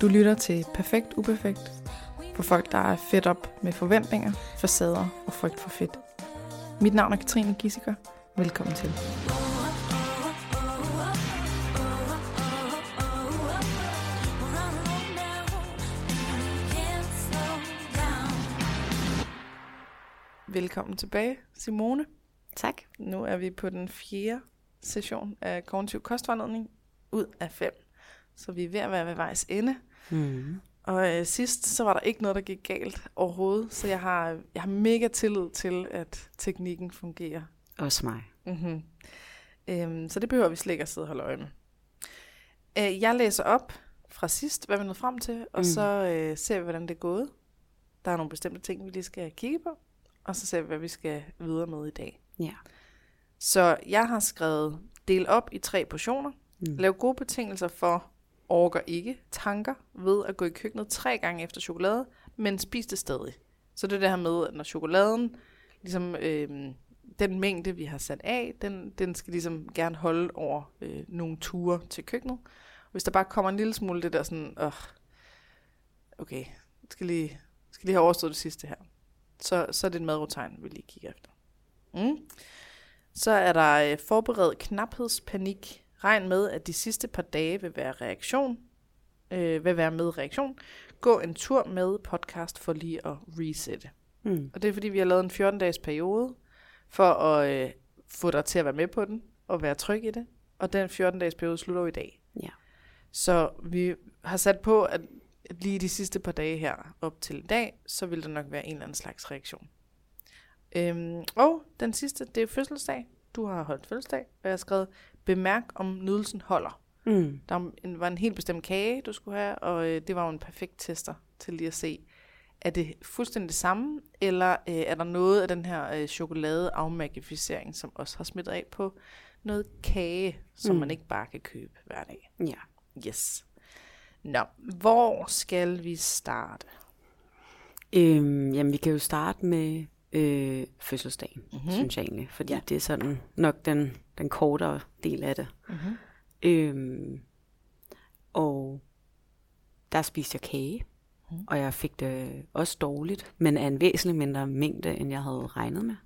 Du lytter til Perfekt Uperfekt for folk, der er fedt op med forventninger, facader og frygt for fedt. Mit navn er Katrine Gissiker. Velkommen til. Velkommen tilbage, Simone. Tak. Nu er vi på den fjerde session af kognitiv kostvejledning ud af fem. Så vi er ved at være ved vejs ende. Mm. Og øh, sidst, så var der ikke noget, der gik galt overhovedet. Så jeg har, jeg har mega tillid til, at teknikken fungerer. Også mig. Mm-hmm. Øhm, så det behøver vi slet ikke at sidde og holde øje med. Øh, jeg læser op fra sidst, hvad vi nåede frem til, og mm. så øh, ser vi, hvordan det er gået. Der er nogle bestemte ting, vi lige skal kigge på, og så ser vi, hvad vi skal videre med i dag. Ja. Så jeg har skrevet del op i tre portioner. Mm. Lav gode betingelser for orker ikke tanker ved at gå i køkkenet tre gange efter chokolade, men spis det stadig. Så det er det her med, at når chokoladen, ligesom øh, den mængde, vi har sat af, den, den skal ligesom gerne holde over øh, nogle ture til køkkenet. Hvis der bare kommer en lille smule det der sådan, øh, okay, skal lige, skal lige have overstået det sidste her. Så, så er det en madrotegn, vi lige kigger efter. Mm. Så er der øh, forberedt knaphedspanik. Regn med, at de sidste par dage vil være reaktion. Øh, vil være med reaktion. Gå en tur med podcast for lige at resette. Mm. Og det er fordi, vi har lavet en 14-dages periode for at øh, få dig til at være med på den og være tryg i det. Og den 14-dages periode slutter jo i dag. Ja. Så vi har sat på, at lige de sidste par dage her op til i dag, så vil der nok være en eller anden slags reaktion. Øhm, og den sidste, det er fødselsdag. Du har holdt fødselsdag, og jeg har skrevet, bemærk om nydelsen holder. Mm. Der var en, helt bestemt kage, du skulle have, og øh, det var jo en perfekt tester til lige at se, er det fuldstændig det samme, eller øh, er der noget af den her øh, chokolade afmagificering, som også har smittet af på noget kage, som Mm. man ikke bare kan købe hver dag. Ja. Yes. Nå, hvor skal vi starte? Øhm, jamen, vi kan jo starte med øh, fødselsdagen, Mhm. mm-hmm. synes jeg egentlig. Fordi Ja. det er sådan nok den, den kortere del af det. Mm-hmm. Øhm, og der spiste jeg kage, Mhm. mm. og jeg fik det også dårligt, men af en væsentlig mindre mængde, end jeg havde regnet med.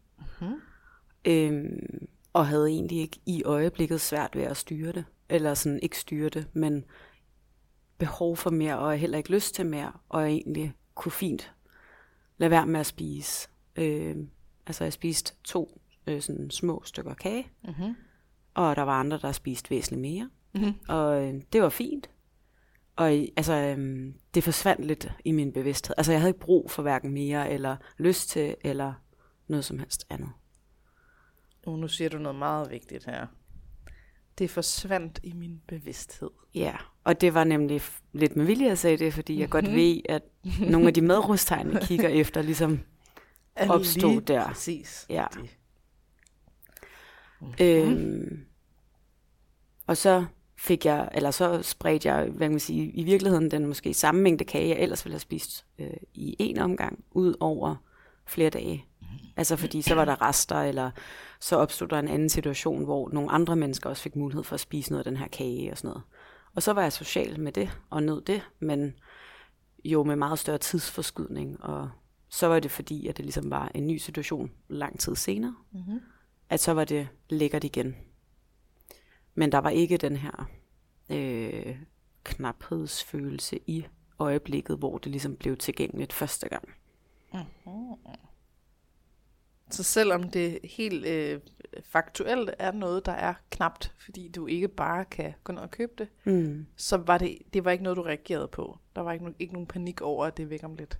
Mhm. Øhm, og havde egentlig ikke i øjeblikket svært ved at styre det. Eller sådan ikke styre det, men behov for mere, og heller ikke lyst til mere, og egentlig kunne fint lade være med at spise. Øhm, altså jeg spiste to øh, sådan små stykker kage, Mm-hmm. og der var andre, der spiste væsentligt mere. Mm-hmm. Og øh, det var fint. Og øh, altså, øh, det forsvandt lidt i min bevidsthed. Altså jeg havde ikke brug for hverken mere, eller lyst til, eller noget som helst andet. Uh, nu siger du noget meget vigtigt her. Det forsvandt i min bevidsthed. Ja, og det var nemlig f- lidt med vilje, jeg sagde det, fordi jeg godt Mhm. ved, at nogle af de medrustegn, jeg kigger efter, ligesom Opstod lige der. Præcis. Ja. Det. Øhm, og så fik jeg, eller så spredte jeg, hvad kan man sige, i virkeligheden den måske samme mængde kage, jeg ellers ville have spist øh, i en omgang, ud over flere dage. Altså fordi så var der rester, eller så opstod der en anden situation, hvor nogle andre mennesker også fik mulighed for at spise noget af den her kage og sådan noget. Og så var jeg social med det, og nød det, men jo med meget større tidsforskydning, og så var det fordi, at det ligesom var en ny situation lang tid senere, Mm-hmm. at så var det lækkert igen. Men der var ikke den her øh, knaphedsfølelse i øjeblikket, hvor det ligesom blev tilgængeligt første gang. Så selvom det helt øh, faktuelt er noget, der er knapt, fordi du ikke bare kan gå ned og købe det, Mm. så var det, det var ikke noget, du reagerede på. Der var ikke, no- ikke nogen panik over, at det er væk om lidt.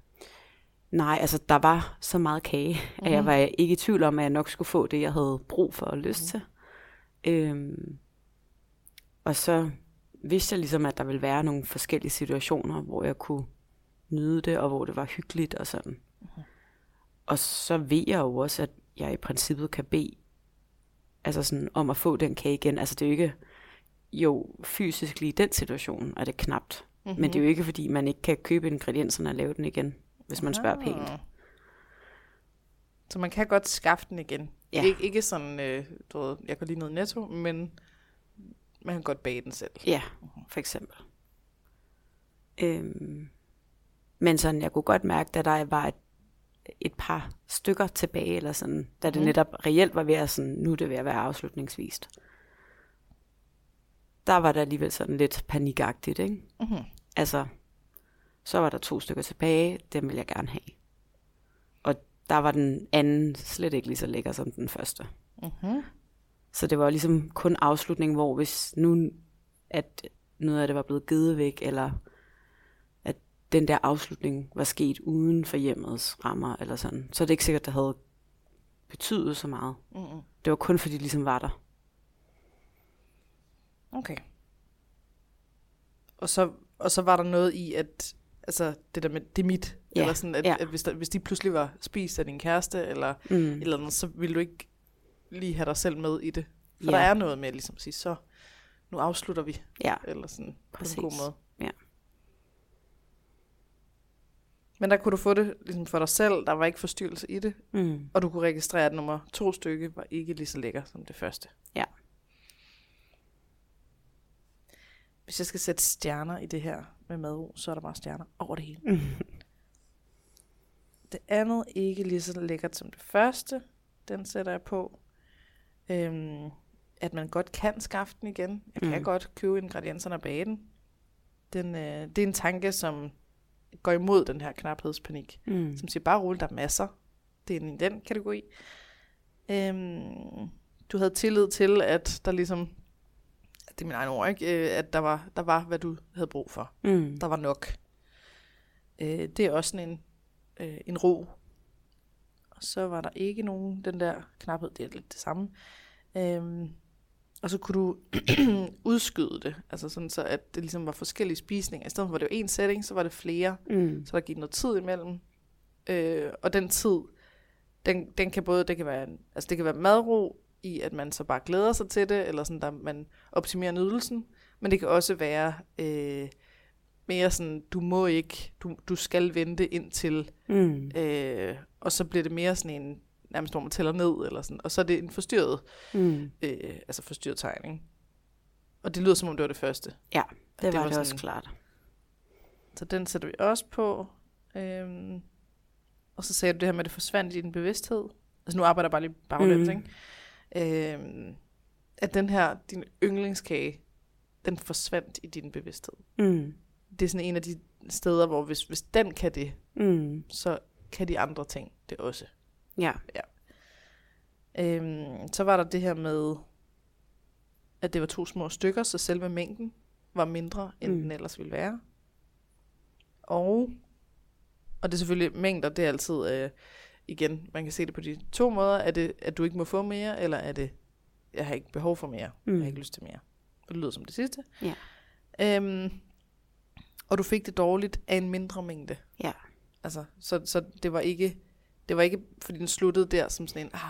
Nej, altså der var så meget kage, mm-hmm. at jeg var ikke i tvivl om, at jeg nok skulle få det, jeg havde brug for og lyst til. Øhm, og så vidste jeg ligesom, at der ville være nogle forskellige situationer, hvor jeg kunne nyde det, og hvor det var hyggeligt og sådan. Mm-hmm. Og så ved jeg jo også, at jeg i princippet kan bede altså sådan, om at få den kage igen. Altså det er jo ikke, jo fysisk lige i den situation er det knapt. Mm-hmm. Men det er jo ikke, fordi man ikke kan købe ingredienserne og lave den igen, hvis man spørger pænt. Ah. Så man kan godt skaffe den igen. Ja. Ik- ikke sådan, øh, du ved, jeg kan lige noget netto, men man kan godt bage den selv. Ja, for eksempel. Øhm, men sådan, jeg kunne godt mærke, da der var et, et par stykker tilbage, eller sådan, da det Mm. netop reelt var ved at sådan, nu er det ved at være afslutningsvist. Der var der alligevel sådan lidt panikagtigt, ikke? Mm-hmm. Altså, så var der to stykker tilbage, dem vil jeg gerne have. Og der var den anden slet ikke lige så lækker som den første. Mm-hmm. Så det var ligesom kun afslutningen, hvor hvis nu, at noget af det var blevet givet væk, eller at den der afslutning var sket uden for hjemmets rammer, eller sådan, så er det ikke sikkert, det havde betydet så meget. Mm-hmm. Det var kun fordi de ligesom var der. Okay. Og så, og så var der noget i, at altså, det der med, det er mit, Ja, eller sådan, at, ja. at hvis, der, hvis de pludselig var spist af din kæreste, eller Mm. et eller andet, så ville du ikke lige have dig selv med i det. For Ja. der er noget med ligesom at sige, så nu afslutter vi, Ja, eller sådan Præcis. på en god måde. Ja. Men der kunne du få det ligesom for dig selv, der var ikke forstyrrelse i det, mm. og du kunne registrere, at nummer to stykke var ikke lige så lækker som det første. Ja. Hvis jeg skal sætte stjerner i det her med madro, så er der bare stjerner over det hele. Mm. Det andet ikke lige så lækkert som det første. Den sætter jeg på. Øhm, at man godt kan skaffe den igen. Jeg kan Mm. godt købe ingredienserne og bage den. den øh, det er en tanke, som går imod den her knaphedspanik. Mm. Som siger, bare rulle, der er masser. Det er i den kategori. Øhm, du havde tillid til, at der ligesom, det er min egen ord, ikke? Øh, at der var, der var, hvad du havde brug for. Mm. Der var nok. Øh, det er også sådan en, øh, en ro. Og så var der ikke nogen, den der knaphed, det er lidt det samme. Øhm, og så kunne du udskyde det, altså sådan så, at det ligesom var forskellige spisninger. I stedet for, at det var en setting, så var det flere, Mm. så der gik noget tid imellem. Øh, og den tid, den, den kan både, det kan være, altså det kan være madro i, at man så bare glæder sig til det, eller sådan, der man optimerer nydelsen, men det kan også være øh, mere sådan, du må ikke, du, du skal vente indtil, Mm. øh, og så bliver det mere sådan en, nærmest hvor man tæller ned, eller sådan, og så er det en forstyrret, Mm. øh, altså forstyrret tegning. Og det lyder som om det var det første. Ja, det, det det var var det også sådan- klart. Så den sætter vi også på. Øhm, og så sagde du det her med, at det forsvandt i din bevidsthed. Altså nu arbejder jeg bare lige baglæns, mm. ikke? Øhm, at den her, din yndlingskage, den forsvandt i din bevidsthed. Mm. Det er sådan en af de steder, hvor hvis, hvis den kan det, Mm. så kan de andre ting det også. Ja. Øhm, så var der det her med, at det var to små stykker, så selve mængden var mindre, end mm. den ellers ville være. Og, og det er selvfølgelig mængder, det er altid, øh, igen, man kan se det på de to måder. Er det, at du ikke må få mere, eller er det, jeg har ikke behov for mere, mm. jeg Mm. har ikke lyst til mere. Og det lyder som det sidste. Ja. Øhm, og du fik det dårligt af en mindre mængde. Ja. Altså, så, så det var ikke, det var ikke, fordi den sluttede der som sådan en, ah,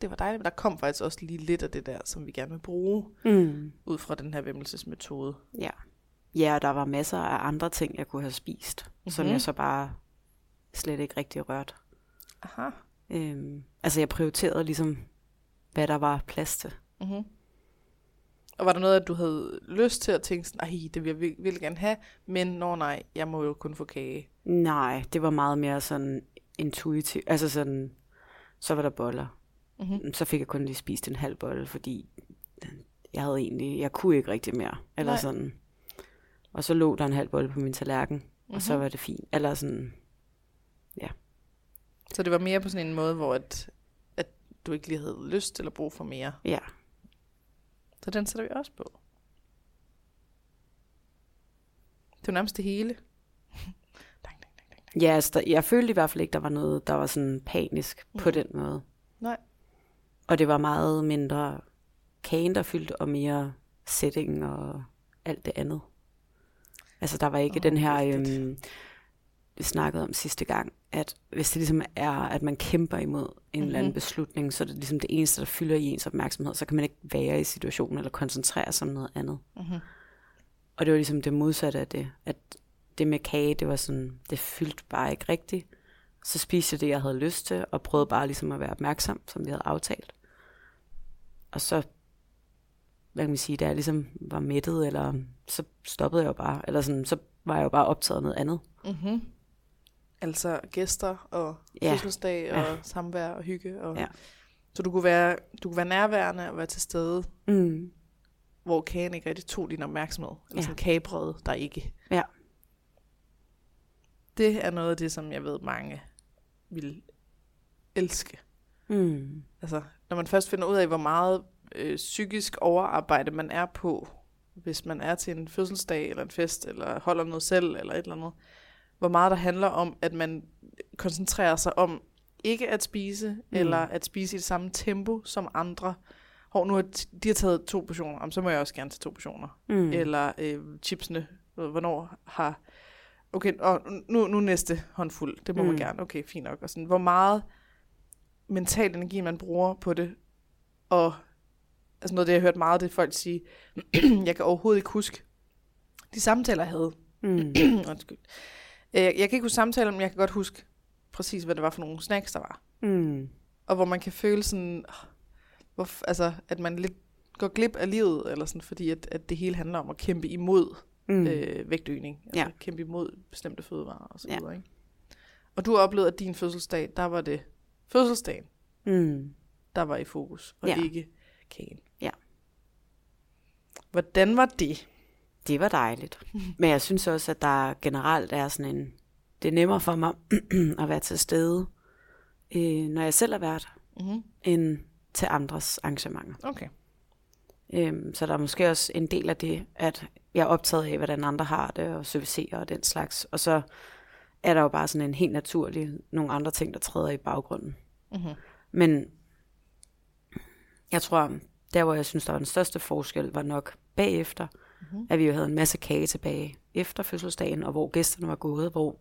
det var dejligt, men der kom faktisk også lige lidt af det der, som vi gerne vil bruge, Mm. ud fra den her vemmelsesmetode. Ja. Ja, og der var masser af andre ting, jeg kunne have spist, mm-hmm. som Mhm. jeg så bare slet ikke rigtig rørte. Aha. Øhm, altså jeg prioriterede ligesom, hvad der var plads til. Mm-hmm. Og var der noget, at du havde lyst til at tænke sådan, ej, det vil jeg vil, vil gerne have, men når nej, jeg må jo kun få kage. Nej, det var meget mere sådan intuitivt. Altså sådan, så var der boller. Mm-hmm. Så fik jeg kun lige spist en halv bolle, fordi jeg havde egentlig, jeg kunne ikke rigtig mere. Eller Nej. sådan. Og så lå der en halv bolle på min tallerken, mm-hmm. og så Mhm. var det fint. Eller sådan, Så det var mere på sådan en måde, hvor at, at du ikke lige havde lyst eller brug for mere. ja. Så den sætter vi også på. Det var nærmest det hele. dang, dang, dang, dang. Ja, altså, der, jeg følte i hvert fald ikke, der var noget, der var sådan panisk mm. på den måde. Nej. Og det var meget mindre kagen, der fyldte, og mere setting og alt det andet. Altså, der var ikke oh, den her, øhm, vi snakkede om sidste gang, at hvis det ligesom er, at man kæmper imod en mm-hmm. eller anden Mhm. beslutning, så er det ligesom det eneste, der fylder i ens opmærksomhed, så kan man ikke være i situationen eller koncentrere sig om noget andet. Mm-hmm. Og det var ligesom det modsatte af det, at det med kage, det var sådan, det fyldte bare ikke rigtigt. Så spiste jeg det, jeg havde lyst til, og prøvede bare ligesom at være opmærksom, som vi havde aftalt. Og så hvad kan man sige, da jeg ligesom var mættet, eller så stoppede jeg jo bare, eller sådan, så var jeg jo bare optaget af noget andet. Mm-hmm. Altså gæster og Ja. fødselsdag og Ja. samvær og hygge. Og... Ja. Så du kunne, være, du kunne være nærværende og være til stede, Mm. hvor kagen ikke rigtig tog din opmærksomhed. Eller Ja. sådan kagebrød, der ikke. Ja. Det er noget af det, som jeg ved, mange vil elske. Mm. Altså, når man først finder ud af, hvor meget øh, psykisk overarbejde man er på, hvis man er til en fødselsdag eller en fest, eller holder noget selv, eller et eller andet. Hvor meget der handler om, at man koncentrerer sig om ikke at spise, mm. eller at spise i det samme tempo som andre. Hov, nu har de har taget to portioner, Jamen, så må jeg også gerne tage to portioner. Mm. Eller øh, chipsene, hvornår har... Okay, og nu, nu næste håndfuld, det må mm. man gerne. Okay, fint nok. Og sådan, hvor meget mental energi man bruger på det, og altså noget af det, jeg har hørt meget, det er folk sige, jeg kan overhovedet ikke huske de samtaler, jeg havde. Mm. Undskyld. Øh, Jeg kan ikke huske samtaler, men jeg kan godt huske præcis, hvad det var for nogle snacks, der var. Mm. Og hvor man kan føle sådan, hvor, altså, at man lidt går glip af livet, eller sådan, fordi at, at det hele handler om at kæmpe imod Mm. øh, vægtøgning. Altså Ja. kæmpe imod bestemte fødevarer og så Ja. videre. Ikke? Og du har oplevet, at din fødselsdag, der var det fødselsdagen, Mm. der var i fokus, og Ja. ikke kagen. Ja. Hvordan var det? Det var dejligt. Men jeg synes også, at der generelt er sådan en... Det er nemmere for mig at være til stede, øh, når jeg selv er vært, Mm-hmm. end til andres arrangementer. Okay. Øhm, så der er måske også en del af det, at jeg er optaget af, hvordan andre har det, og servicerer og den slags. Og så er der jo bare sådan en helt naturlig, nogle andre ting, der træder i baggrunden. Mm-hmm. Men jeg tror, der hvor jeg synes, der var den største forskel, var nok bagefter, mm-hmm. at vi jo havde en masse kage tilbage efter fødselsdagen, og hvor gæsterne var gået, hvor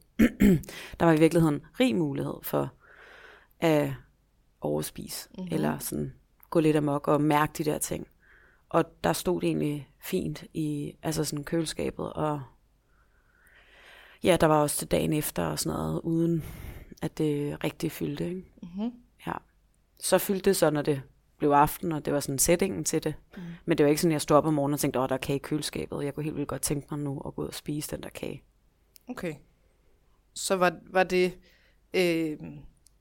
der var i virkeligheden rig mulighed for at overspise, mm-hmm. eller sådan gå lidt amok og mærke de der ting. Og der stod det egentlig fint i altså sådan køleskabet, og ja, der var også til dagen efter og sådan noget, uden at det rigtig fyldte. Ikke? Mm-hmm. Ja. Så fyldte det så, når det blev aften, og det var sådan sætningen til det. Mm. Men det var ikke sådan, at jeg stod op om morgenen og tænkte, åh, der er kage i køleskabet. Jeg kunne helt vildt godt tænke mig nu at gå ud og spise den der kage. Okay. Så var, var det... Øh,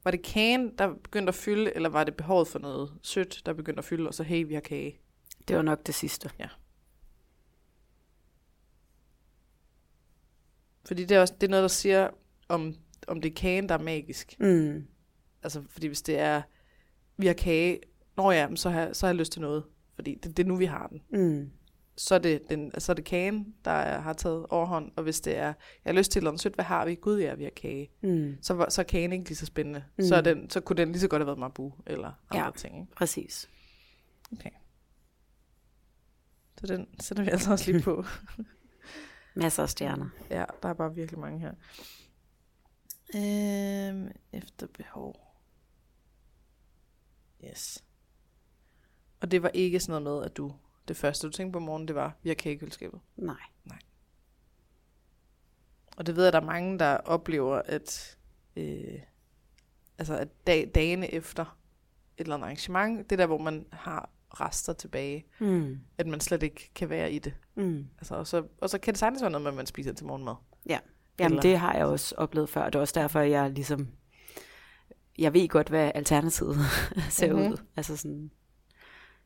var det kagen, der begyndte at fylde, eller var det behovet for noget sødt, der begyndte at fylde, og så hey, vi har kage? Det var nok det sidste. Fordi det er, også, det er noget, der siger, om, om det er kagen, der er magisk. Mm. Altså, fordi hvis det er, vi har kage, når ja, men så har, så har jeg lyst til noget. Fordi det, det er nu, vi har den. Mm. Så er det, den, så er det kagen, der er, har taget overhånd. Og hvis det er, jeg har lyst til noget sødt, hvad har vi? Gud ja, vi har kage. Mm. Så, så er kagen ikke lige så spændende. Mm. Så, er den, så kunne den lige så godt have været Mabu, eller andre Ja. ting. Ikke? Præcis. Okay. Så den sætter vi altså også lige på. Masser af stjerner. ja, der er bare virkelig mange her. Øhm, efter behov. Yes. Og det var ikke sådan noget med, at du, det første du tænkte på om morgenen, det var, vi har kage i køleskabet. Nej. Og det ved jeg, at der er mange, der oplever, at, øh, altså at dag, dagene efter et eller andet arrangement, det der, hvor man har rester tilbage, Mm. at man slet ikke kan være i det. Mm. Altså, og, så, og så kan det sagtens være noget med, at man spiser til morgenmad. Ja. Jamen, Eller- det har jeg også oplevet før. og Det er også derfor, jeg ligesom... Jeg ved godt, hvad alternativet ser Mhm. mm-hmm. ud. Altså sådan...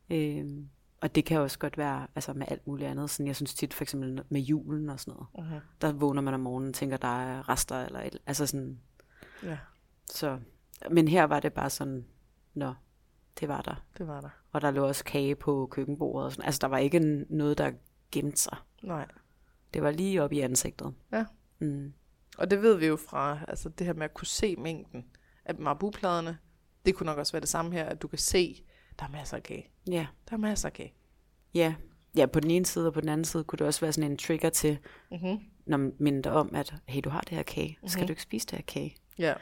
Øhm, og det kan også godt være altså med alt muligt andet. Sådan, jeg synes tit for eksempel med julen og sådan noget. Uh-huh. Der vågner man om morgenen og tænker, der er rester eller et, altså sådan. Ja, Så, men her var det bare sådan, nå, det var der. det var der. Og der lå også kage på køkkenbordet. Og sådan. Altså der var ikke noget, der gemte sig. Nej. Det var lige op i ansigtet. Ja. Mm. Og det ved vi jo fra, altså det her med at kunne se mængden af marbupladerne. Det kunne nok også være det samme her, at du kan se, der er masser af kage. Ja. Der er masser af kage. Ja. ja, på den ene side og på den anden side kunne det også være sådan en trigger til, Mm-hmm. når man minder om, at hey, du har det her kage. Skal Mhm. du ikke spise det her kage? Ja.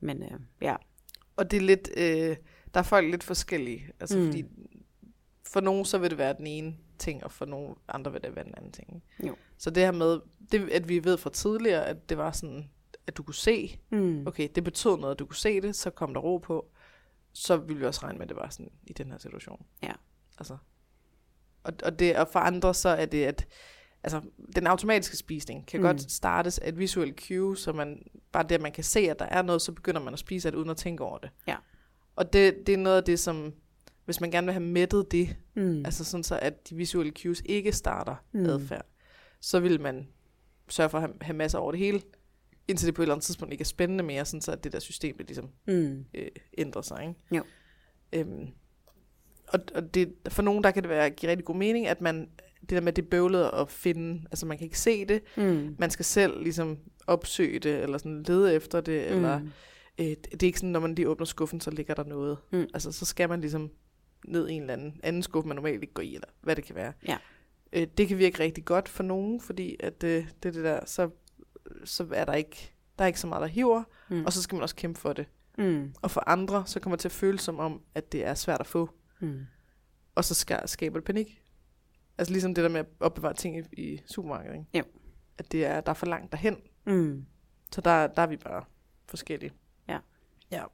Men øh, ja, Og det er lidt, øh, der er folk lidt forskellige. Altså Mm. fordi, for nogen så vil det være den ene ting, og for nogle andre vil det være den anden ting. Jo. Så det her med, det, at vi ved fra tidligere, at det var sådan, at du kunne se, mm. okay, det betød noget, at du kunne se det, så kom der ro på, så ville vi også regne med, at det var sådan i den her situation. Ja. Altså, Og, og, det, og for andre så er det, at altså, den automatiske spisning kan mm. godt startes af et visuelt cue, så man bare det, at man kan se, at der er noget, så begynder man at spise det, uden at tænke over det. Ja. Og det, det er noget af det, som, hvis man gerne vil have mættet det, Mm. altså sådan så, at de visuelle cues ikke starter Mm. adfærd, så vil man sørge for at have, have masser over det hele, indtil det på et eller andet tidspunkt ikke er spændende mere, sådan så at det der system det ligesom Mm. øh, ændrer sig. Ikke? Jo. Øhm, og, og det, for nogen, der kan det være, give rigtig god mening, at man, det der med, det bøvlet at finde, altså man kan ikke se det, Mm. man skal selv ligesom opsøge det, eller sådan lede efter det, mm. eller øh, det er ikke sådan, når man lige åbner skuffen, så ligger der noget. Mm. Altså, så skal man ligesom ned i en eller anden, anden skuffe, man normalt ikke går i, eller hvad det kan være. Ja. Øh, det kan virke rigtig godt for nogen, fordi at øh, det det der, så, så er der ikke, der er ikke så meget, der hiver, Mm. og så skal man også kæmpe for det. Mm. Og for andre, så kommer det til at føles som om, at det er svært at få, Mm. og så skal, skaber det panik. Altså ligesom det der med at opbevare ting i, i supermarkedet, ikke? Jo. At det er, der er for langt derhen. Mm. Så der, der er vi bare forskellige. Ja. Ja.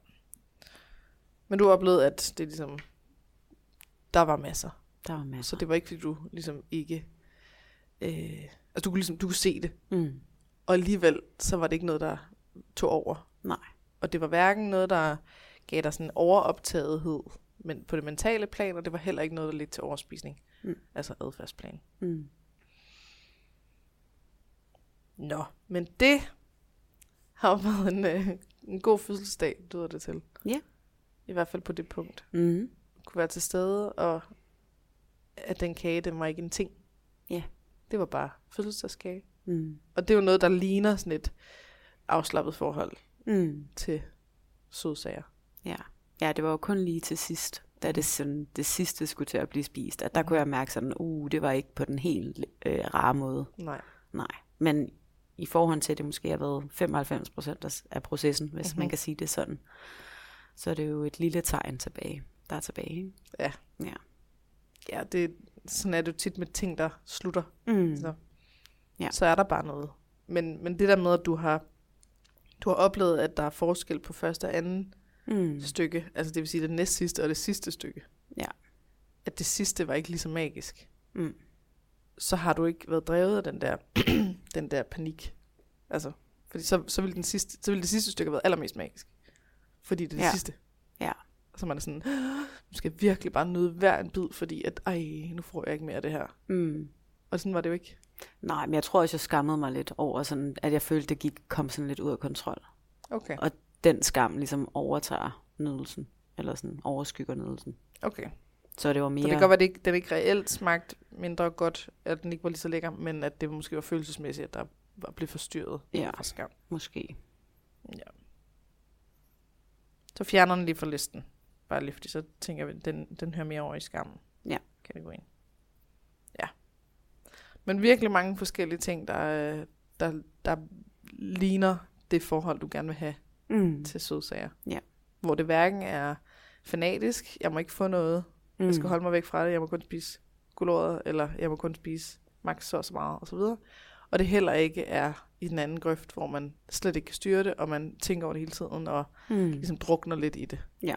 Men du oplevede, at det ligesom, der var masser. Der var masser. Så det var ikke, fordi du ligesom ikke, øh, altså du kunne ligesom, du kunne se det. Mm. Og alligevel, så var det ikke noget, der tog over. Nej. Og det var hverken noget, der gav dig sådan en overoptagethed men på det mentale plan, og det var heller ikke noget, der ledte til overspisning. Mm. Altså adfærdsplan. Mm. Nå, men det har været en, øh, en god fødselsdag, lyder det til. Ja. I hvert fald på det punkt. Mm. Kunne være til stede, og at den kage, den var ikke en ting. Ja. Det var bare fødselsdagskage. Mm. Og det er jo noget, der ligner sådan et afslappet forhold Mm. til sødsager. Ja. ja, det var jo kun lige til sidst, da det, sådan, det sidste skulle til at blive spist, at der kunne jeg mærke sådan, uh, det var ikke på den helt øh, rare måde. Nej. Nej, men i forhold til, at det måske har været 95 procent af, af processen, hvis Mhm. mm-hmm. man kan sige det sådan, så er det jo et lille tegn tilbage, der er tilbage. Ikke? Ja. Ja. Ja, det, sådan er det jo tit med ting, der slutter. Mm. Så, Ja. så er der bare noget. Men, men det der med, at du har, du har oplevet, at der er forskel på første og anden Mm. stykke, altså det vil sige det næst sidste og det sidste stykke. Ja. At det sidste var ikke lige så magisk. Mm. Så har du ikke været drevet af den der, den der panik. Altså, fordi så, så, vil den sidste, så vil det sidste stykke have været allermest magisk. Fordi det er det Ja. sidste. Ja. Og så man er sådan, nu skal jeg virkelig bare nyde hver en bid, fordi at, ej, nu får jeg ikke mere af det her. Mm. Og sådan var det jo ikke. Nej, men jeg tror også, jeg skammede mig lidt over, sådan, at jeg følte, det gik, kom sådan lidt ud af kontrol. Okay. Og den skam ligesom overtager nydelsen, eller sådan overskygger nydelsen. Okay. Så det var mere... Så det kan godt være, at det ikke, den ikke reelt smagte mindre godt, at den ikke var lige så lækker, men at det måske var følelsesmæssigt, at der var blevet forstyrret Ja. fra skam. Måske. Så fjerner den lige fra listen. Bare lige fordi, så tænker vi, den, den hører mere over i skammen. Ja. Kategorien. Men virkelig mange forskellige ting, der, øh, der, der ligner det forhold, du gerne vil have Mm. til sødsager. Ja. Hvor det hverken er fanatisk, jeg må ikke få noget, Mm. jeg skal holde mig væk fra det, jeg må kun spise gulerødder, eller jeg må kun spise max så og så meget, og så videre. Og det heller ikke er i den anden grøft, hvor man slet ikke kan styre det, og man tænker over det hele tiden, og Mm. ligesom drukner lidt i det. Ja.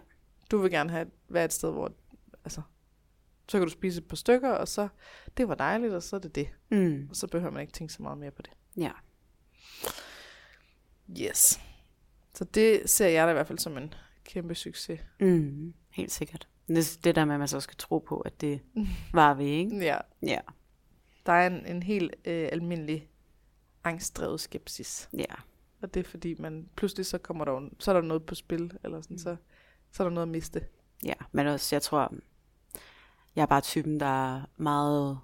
Du vil gerne have være et sted, hvor, altså, så kan du spise et par stykker, og så, det var dejligt, og så er det det. Mm. Og så behøver man ikke tænke så meget mere på det. Ja. Yes. Så det ser jeg da i hvert fald som en kæmpe succes. Mm. Helt sikkert. Det, det der med, at man så skal tro på, at det var vi, ikke? Ja, Ja. der er en, en helt øh, almindelig angstdrevet skepsis. Ja. Og det er fordi, man pludselig så kommer der så er der noget på spil, eller sådan, så, så er der noget at miste. Ja, men også, jeg tror, jeg er bare typen, der er meget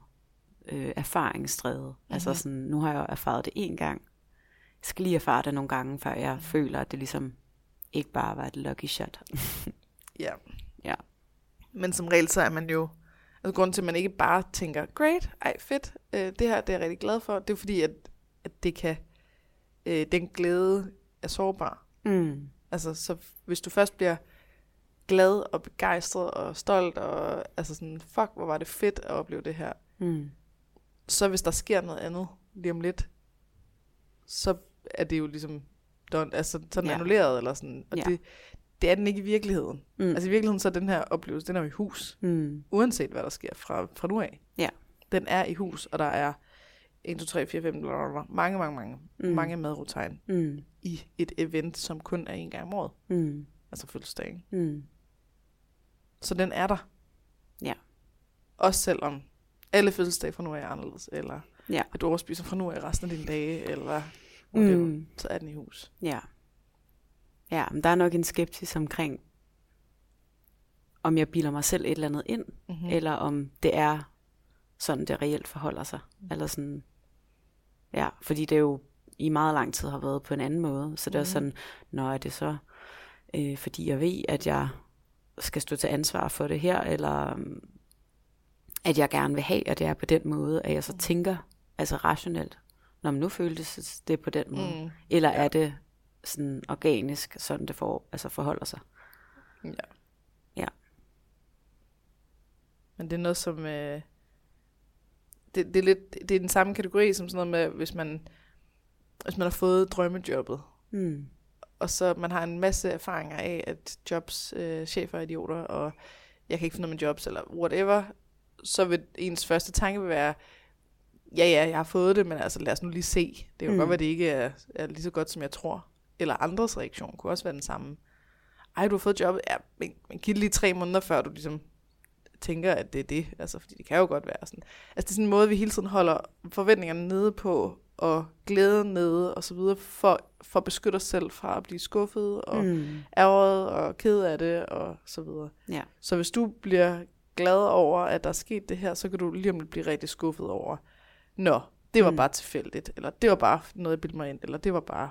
øh, erfaringsdrevet. Mm-hmm. Altså sådan, nu har jeg jo erfaret det en gang. Jeg skal lige erfare det nogle gange, før jeg mm. føler, at det ligesom ikke bare var et lucky shot. Ja. Ja. Men som regel, så er man jo, altså grunden til, at man ikke bare tænker, great, ej fedt, øh, det her det er jeg rigtig glad for, det er fordi, at, at det kan, øh, den glæde er sårbar. Mm. Altså, så hvis du først bliver glad og begejstret og stolt, og altså sådan, fuck, hvor var det fedt at opleve det her, Mm. så hvis der sker noget andet lige om lidt, så er det jo ligesom done, altså sådan Ja. annulleret, eller sådan, og Ja. det, det er den ikke i virkeligheden. Mm. Altså i virkeligheden så er den her oplevelse, den er jo i hus, Mm. uanset hvad der sker fra, fra nu af. Ja. Den er i hus, og der er 1, 2, 3, 4, 5, blablabla, mange, mange, mange, Mm. mange madrotegn Mm. i et event, som kun er en gang om året. Mm. Altså fødselsdag. ikke? Mm. Så den er der. Ja. Også selvom alle fødselsdage fra nu af er anderledes, eller Ja. at du overspiser fra nu af resten af dine dage, eller whatever, Mm. mm. så er den i hus. Ja. Ja, men der er nok en skepsis omkring, om jeg bilder mig selv et eller andet ind, Mm. mm. eller om det er sådan, det reelt forholder sig. Mm. Eller sådan, ja, fordi det jo i meget lang tid har været på en anden måde. Så det er Mhm. sådan, når er det så, øh, fordi jeg ved, at jeg skal stå til ansvar for det her, eller um, at jeg gerne vil have, at det er på den måde, at jeg så tænker, altså rationelt, når man nu føles det på den måde. Mm. Eller er det sådan organisk, sådan det for, altså forholder sig? Ja. Ja. Men det er noget som... Øh, det, det, er lidt, det er den samme kategori som sådan noget med, hvis man, hvis man har fået drømmejobbet, Mm. Og så man har en masse erfaringer af, at jobs, øh, chefer er idioter, og jeg kan ikke finde noget med jobs, eller whatever, så vil ens første tanke være, ja, ja, jeg har fået det, men altså lad os nu lige se. Det kan jo mm. godt være, det ikke er, er lige så godt, som jeg tror. Eller andres reaktion kunne også være den samme. Ej, du har fået jobbet, ja, men, men giv det lige tre måneder, før du ligesom tænker, at det er det. Altså, fordi det kan jo godt være sådan. Altså, det er sådan en måde, vi hele tiden holder forventningerne nede på, og glæden nede, og så videre, for, for at beskytte os selv fra at blive skuffet, og mm. Ærget, og ked af det, og så videre. Ja. Så hvis du bliver glad over, at der er sket det her, så kan du lige om lidt blive rigtig skuffet over, nå, det var Mm. bare tilfældigt, eller det var bare noget, jeg bildte mig ind, eller det var bare,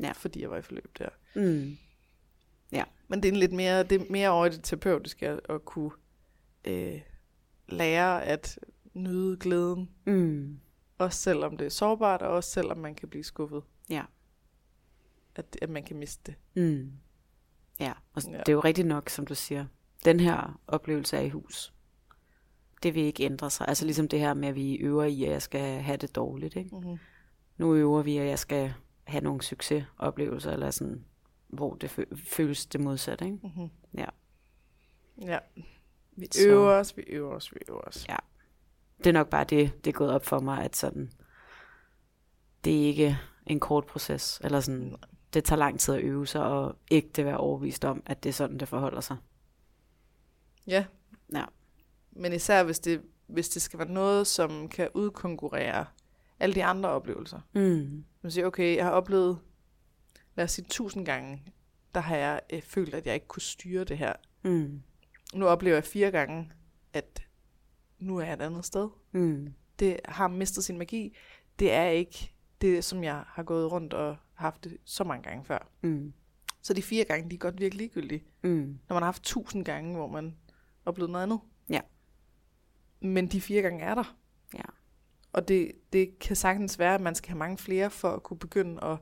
Ja. ja. fordi jeg var i forløb der. Mm. Men det er en lidt mere, det er mere over i det terapeutiske at, at kunne øh, lære at nyde glæden, Mm. Også selvom det er sårbart, og også selvom man kan blive skuffet. Ja. At, at man kan miste det. Mm. Ja, og ja. Det er jo rigtigt nok, som du siger. Den her oplevelse er i hus. Det vil ikke ændre sig. Altså ligesom det her med, at vi øver i, at jeg skal have det dårligt. Ikke? Mm-hmm. Nu øver vi, at jeg skal have nogle succesoplevelser, eller sådan, hvor det fø- føles det modsatte. Ikke? Mm-hmm. Ja. Ja. Vi Så- øver os, vi øver os, vi øver os. Ja. Det er nok bare det, det er gået op for mig, at sådan, det er ikke en kort proces, eller sådan, det tager lang tid at øve sig, og ikke det være overbevist om, at det er sådan, det forholder sig. Ja. Ja. Men især hvis det, hvis det skal være noget, som kan udkonkurrere alle de andre oplevelser. Mm. Man siger, okay, jeg har oplevet, lad os sige tusind gange, der har jeg øh, følt, at jeg ikke kunne styre det her. Mm. Nu oplever jeg fire gange, at nu er jeg et andet sted. Mm. Det har mistet sin magi. Det er ikke det, som jeg har gået rundt og haft det så mange gange før. Mm. Så de fire gange, de er godt virkelig ligegyldige. Mm. Når man har haft tusind gange, hvor man oplevede noget andet. Ja. Men de fire gange er der. Ja. Og det, det kan sagtens være, at man skal have mange flere for at kunne begynde at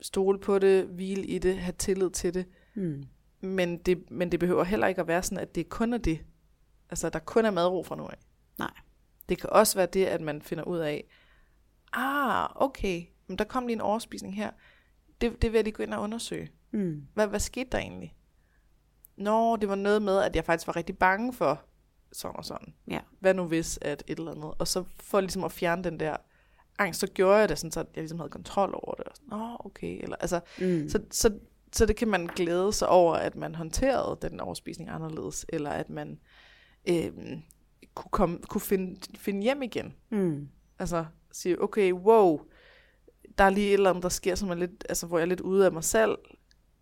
stole på det, hvile i det, have tillid til det. Mm. Men det, men det behøver heller ikke at være sådan, at det kun er det. Altså, der kun er madro fra nu af. Nej. Det kan også være det, at man finder ud af, ah, okay, men der kom lige en overspisning her. Det, det vil jeg lige gå ind og undersøge. Mm. Hvad, hvad skete der egentlig? Nå, det var noget med, at jeg faktisk var rigtig bange for sådan og sådan. Ja. Hvad nu hvis, at et eller andet. Og så for ligesom at fjerne den der angst, så gjorde jeg det sådan, så jeg ligesom havde kontrol over det. Og sådan, Nå, okay. Eller, altså, Mm. så, så, så det kan man glæde sig over, at man håndterede den overspisning anderledes, eller at man øhm, kunne, komme, kunne finde, finde hjem igen. Mm. Altså sige, okay, wow, der er lige et eller andet, der sker, som er lidt, altså, hvor jeg er lidt ude af mig selv.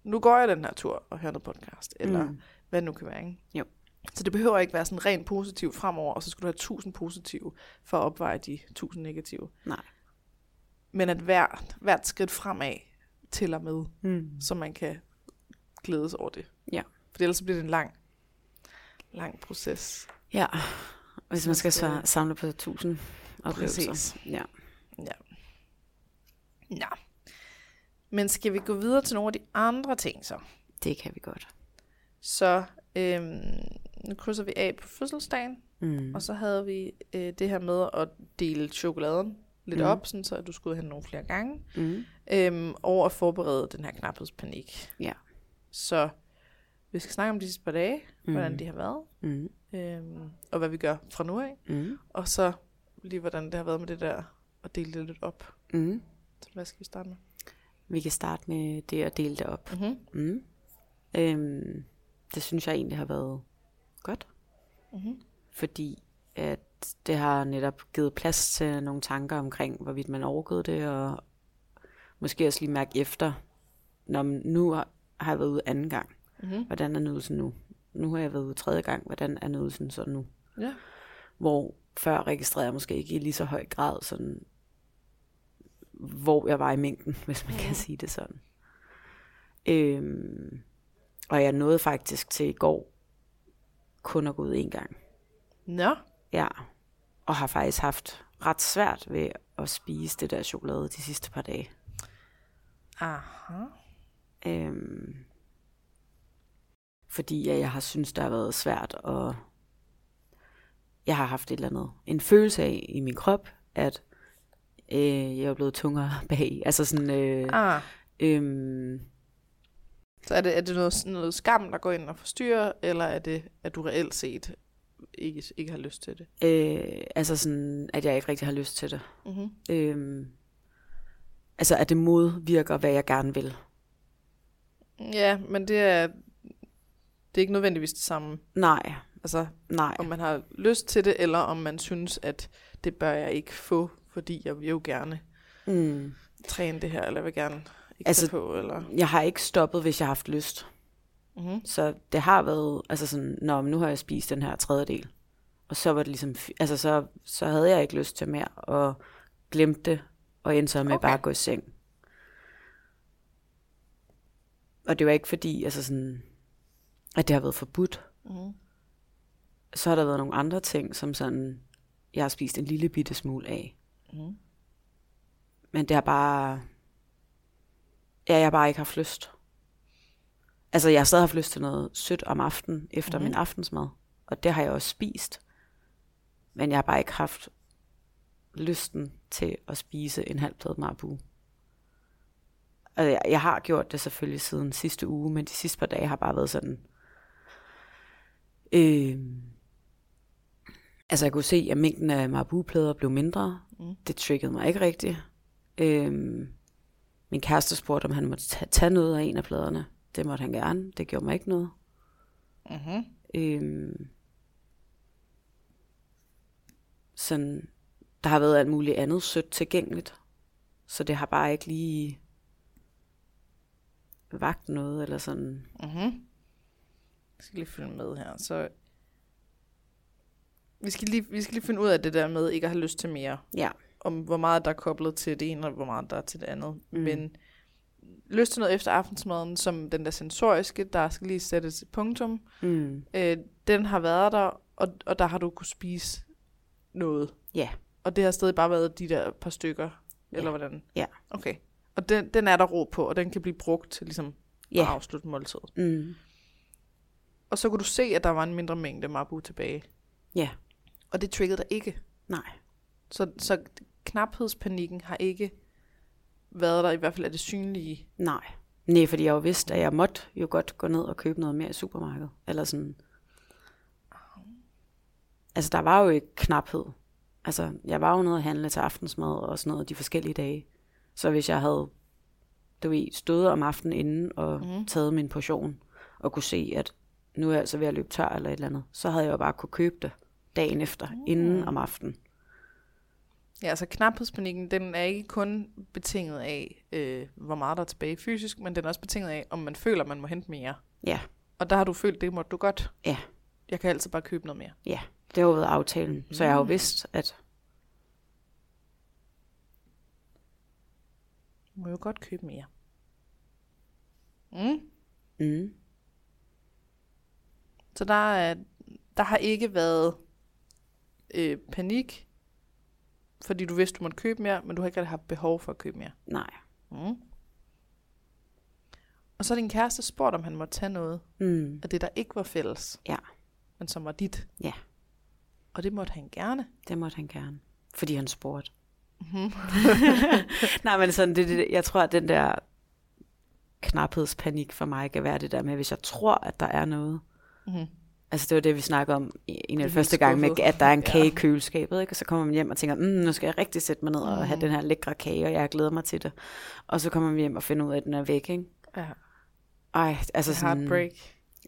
Nu går jeg den her tur og hører noget podcast, eller Mm. hvad det nu kan være. Ikke? Jo. Så det behøver ikke være sådan rent positivt fremover, og så skal du have 1000 positive for at opveje de 1000 negative. Nej. Men at hvert, hvert skridt fremad tæller med, Mm. så man kan glædes over det. Ja. For ellers så bliver det en lang, lang proces. Ja, hvis man skal så samle på tusind oplevelser. Præcis. Ja. Ja. Men skal vi gå videre til nogle af de andre ting så? Det kan vi godt. Så øhm, nu krydser vi af på fødselsdagen, Mm. og så havde vi øh, det her med at dele chokoladen lidt Mm. op, sådan så du skulle have nogle flere gange, Mm. øhm, og at forberede den her knaphedspanik. Ja. Så vi skal snakke om de sidste par dage, mm. hvordan de har været, Mm. øhm, og hvad vi gør fra nu af. Mm. Og så lige, hvordan det har været med det der, at dele det lidt op. Mm. Så hvad skal vi starte med? Vi kan starte med det at dele det op. Mm-hmm. Mm. Øhm, det synes jeg egentlig har været godt, Mm-hmm. fordi at det har netop givet plads til nogle tanker omkring, hvorvidt man overgået det, og måske også lige mærke efter, når nu har har jeg været ude anden gang. Mm-hmm. Hvordan er nydelsen nu? Nu har jeg været ude tredje gang. Hvordan er nydelsen så nu? Ja. Hvor før registrerede jeg måske ikke i lige så høj grad sådan, hvor jeg var i mængden, hvis man kan sige det sådan. Øhm, og jeg nåede faktisk til i går kun at gå ud en gang. Nå, Ja, og har faktisk haft ret svært ved at spise det der chokolade de sidste par dage. aha. Øhm, fordi jeg har synes der har været svært, og jeg har haft et eller andet, en følelse af i min krop, at øh, jeg er blevet tungere bag. Altså sådan, øh, Ah, øhm, så er det, er det noget, noget skam, der går ind og forstyrrer, eller er det, at du reelt set ikke, ikke har lyst til det? øh, altså sådan, at jeg ikke rigtig har lyst til det. Mm-hmm. Øhm, altså at det modvirker, hvad jeg gerne vil. Ja, men det er, det er ikke nødvendigvis det samme. Nej, Altså, nej. om man har lyst til det, eller om man synes, at det bør jeg ikke få, fordi jeg vil jo gerne Mm. træne det her, eller jeg vil gerne ikke Altså- på, eller... Jeg har ikke stoppet, hvis jeg har haft lyst. Mm-hmm. Så det har været, altså sådan, Nå, nu har jeg spist den her tredjedel. Og så var det ligesom, altså så, så havde jeg ikke lyst til mere, og glemte det, og endte så med. Okay. bare at gå i seng. Og det var ikke fordi, altså sådan, at det har været forbudt. Mm-hmm. Så har der været nogle andre ting, som sådan, jeg har spist en lille bitte smule af. Mm-hmm. Men det har bare, ja, jeg har bare ikke haft lyst. Altså, jeg har stadig haft lyst til noget sødt om aftenen, efter mm. min aftensmad. Og det har jeg også spist. Men jeg har bare ikke haft lysten til at spise en halv plade marbu. Og jeg, jeg har gjort det selvfølgelig siden sidste uge, men de sidste par dage har bare været sådan... Øh, altså, jeg kunne se, at mængden af marbu-plader blev mindre. Mm. Det triggede mig ikke rigtigt. Øhm, min kæreste spurgte, om han måtte ta- tage noget af en af pladerne. Det måtte han gerne. Det gjorde mig ikke noget. Mm-hmm. Øhm, sådan, der har været alt muligt andet sødt tilgængeligt. Så det har bare ikke lige vagt noget, eller sådan. Mm-hmm. Jeg skal lige følge med her. Så vi skal, lige, vi skal lige finde ud af det der med ikke at have lyst til mere. Ja. Om hvor meget der er koblet til det ene, og hvor meget der er til det andet. Mm. Men lyst til noget efter aftensmaden, som den der sensoriske, der skal lige sættes et punktum, Mm. øh, den har været der, og, og der har du kunne spise noget. Ja. Og det har stadig bare været de der par stykker, Ja. eller hvordan? Ja. Okay. Og den, den er der ro på, og den kan blive brugt til ligesom Ja. at afslutte måltidet. Mm. Og så kunne du se, at der var en mindre mængde marbu tilbage. Ja. Og det triggede dig ikke. Nej. Så, så knaphedspanikken har ikke været der, i hvert fald er det synlige. Nej. Nej, fordi jeg jo vidste, at jeg måtte jo godt gå ned og købe noget mere i supermarkedet. Eller sådan. Altså, der var jo ikke knaphed. Altså, jeg var jo nede at handle til aftensmad og sådan noget de forskellige dage. Så hvis jeg havde, du ved, stået om aftenen inden og mm. taget min portion, og kunne se, at nu er jeg altså ved at løbe tør eller et eller andet, så havde jeg jo bare kunne købe det dagen efter, mm. inden om aftenen. Ja, altså knaphedspanikken, den er ikke kun betinget af, øh, hvor meget der er tilbage fysisk, men den er også betinget af, om man føler, man må hente mere. Ja, Og der har du følt, det måtte du godt. Ja. Jeg kan altid bare købe noget mere. ja. Det har jo været aftalen. Mm. Så jeg har jo Mm. vidst, at Du må jo godt købe mere. Mm. mm, Så der, er, der har ikke været øh, panik, fordi du vidste, du måtte købe mere, men du har ikke haft behov for at købe mere. nej. Mm. Og så din kæreste spurgt, om han måtte tage noget Mm, af det, der ikke var fælles. Ja. Men som var dit. Ja. Og det måtte han gerne. det måtte han gerne. Fordi han spurgte. Mm-hmm. Nej, men sådan, det, det, jeg tror, at den der knaphedspanik for mig kan være det der med, hvis jeg tror, at der er noget. Mhm. Altså det var det, vi snakkede om en af de første helt gang med, at der er en Ja. kage i køleskabet, ikke? og så kommer man hjem og tænker, mm, nu skal jeg rigtig sætte mig ned og have Mhm. den her lækre kage, og jeg glæder mig til det. Og så kommer man hjem og finder ud af, at den er væk, ikke? Ja. Ej, altså sådan, Heartbreak.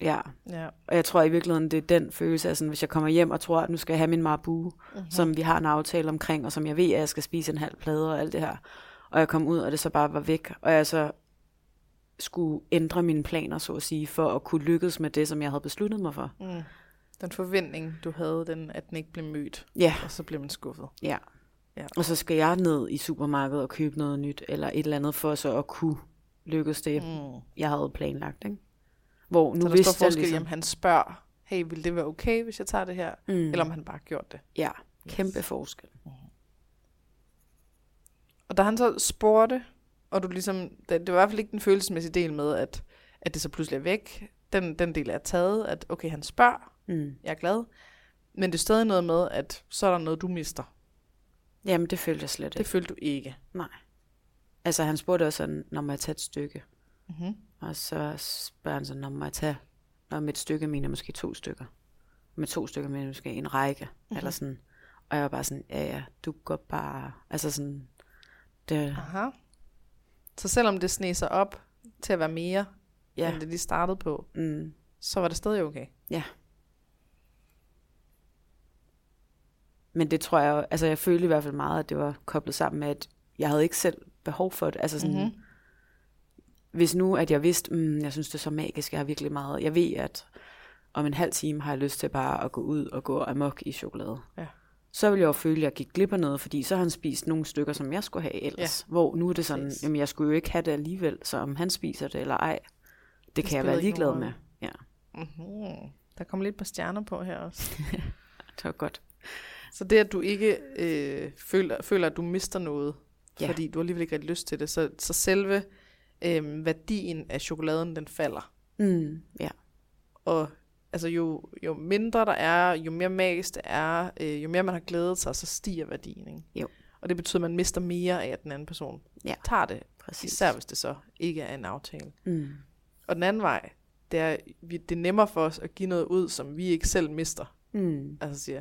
ja. Ja. Og jeg tror i virkeligheden, det er den følelse af sådan, hvis jeg kommer hjem og tror, at nu skal jeg have min marabu, Mhm. mm-hmm. som vi har en aftale omkring, og som jeg ved, at jeg skal spise en halv plade og alt det her. Og jeg kom ud, og det så bare var væk, og jeg så skulle ændre mine planer, så at sige, for at kunne lykkes med det, som jeg havde besluttet mig for. Mm. Den forventning, du havde, den, at den ikke blev mødt, Ja, og så blev man skuffet. ja. Ja. Og så skal jeg ned i supermarkedet og købe noget nyt, eller et eller andet, for så at kunne lykkes det, Mm. jeg havde planlagt. Ikke? Hvor nu Så der vidste står forskel, ligesom, ligesom... han spørger, hey, vil det være okay, hvis jeg tager det her? mm, Eller om han bare gjort det. ja, kæmpe forskel. Og da han så spurgte, og du ligesom, det, det var i hvert fald ikke den følelsesmæssige del med, at, at det så pludselig er væk. Den, den del er taget, at okay, han spørger, Mm. jeg er glad. Men det er stadig noget med, at så er der noget, du mister. Jamen, det følte jeg slet ikke. Det følte du ikke. Nej. Altså, han spurgte også sådan, når må jeg tage et stykke? Mm-hmm. Og så spørger han sådan, når må jeg tage, når med et stykke mener måske to stykker. Med to stykker mener måske en række, Mhm. mm-hmm. eller sådan. Og jeg var bare sådan, ja ja, du går bare, altså sådan, det, Aha. Så selvom det sne sig op til at være mere, ja. ja, end det lige startede på, mm, så var det stadig okay. men det tror jeg, altså jeg følte i hvert fald meget, at det var koblet sammen med, at jeg havde ikke selv behov for det. Altså sådan, Mhm. mm-hmm. hvis nu, at jeg vidste, mm, jeg synes det er så magisk, jeg har virkelig meget, jeg ved, at om en halv time har jeg lyst til bare at gå ud og gå amok i chokolade. Ja. Så ville jeg jo føle, at jeg gik glip af noget, fordi så har han spist nogle stykker, som jeg skulle have ellers. Ja. Hvor nu er det sådan, jamen jeg skulle jo ikke have det alligevel, så om han spiser det eller ej, det, det kan jeg være ligeglad med. Ja, Mm-hmm. Der kom lidt på stjerner på her også. det var godt. Så det, at du ikke øh, føler, føler, at du mister noget, ja. fordi du alligevel ikke har lyst til det, så, så selve øh, værdien af chokoladen, den falder. Mm, ja. Og altså, jo, jo mindre der er, jo mere magisk det er, øh, jo mere man har glædet sig, så stiger værdien. Ikke? Jo. Og det betyder, at man mister mere af, at den anden person Ja. tager det. Præcis. Især hvis det så ikke er en aftale. Mm. Og den anden vej, det er, vi, det er nemmere for os at give noget ud, som vi ikke selv mister. Mm. Altså siger,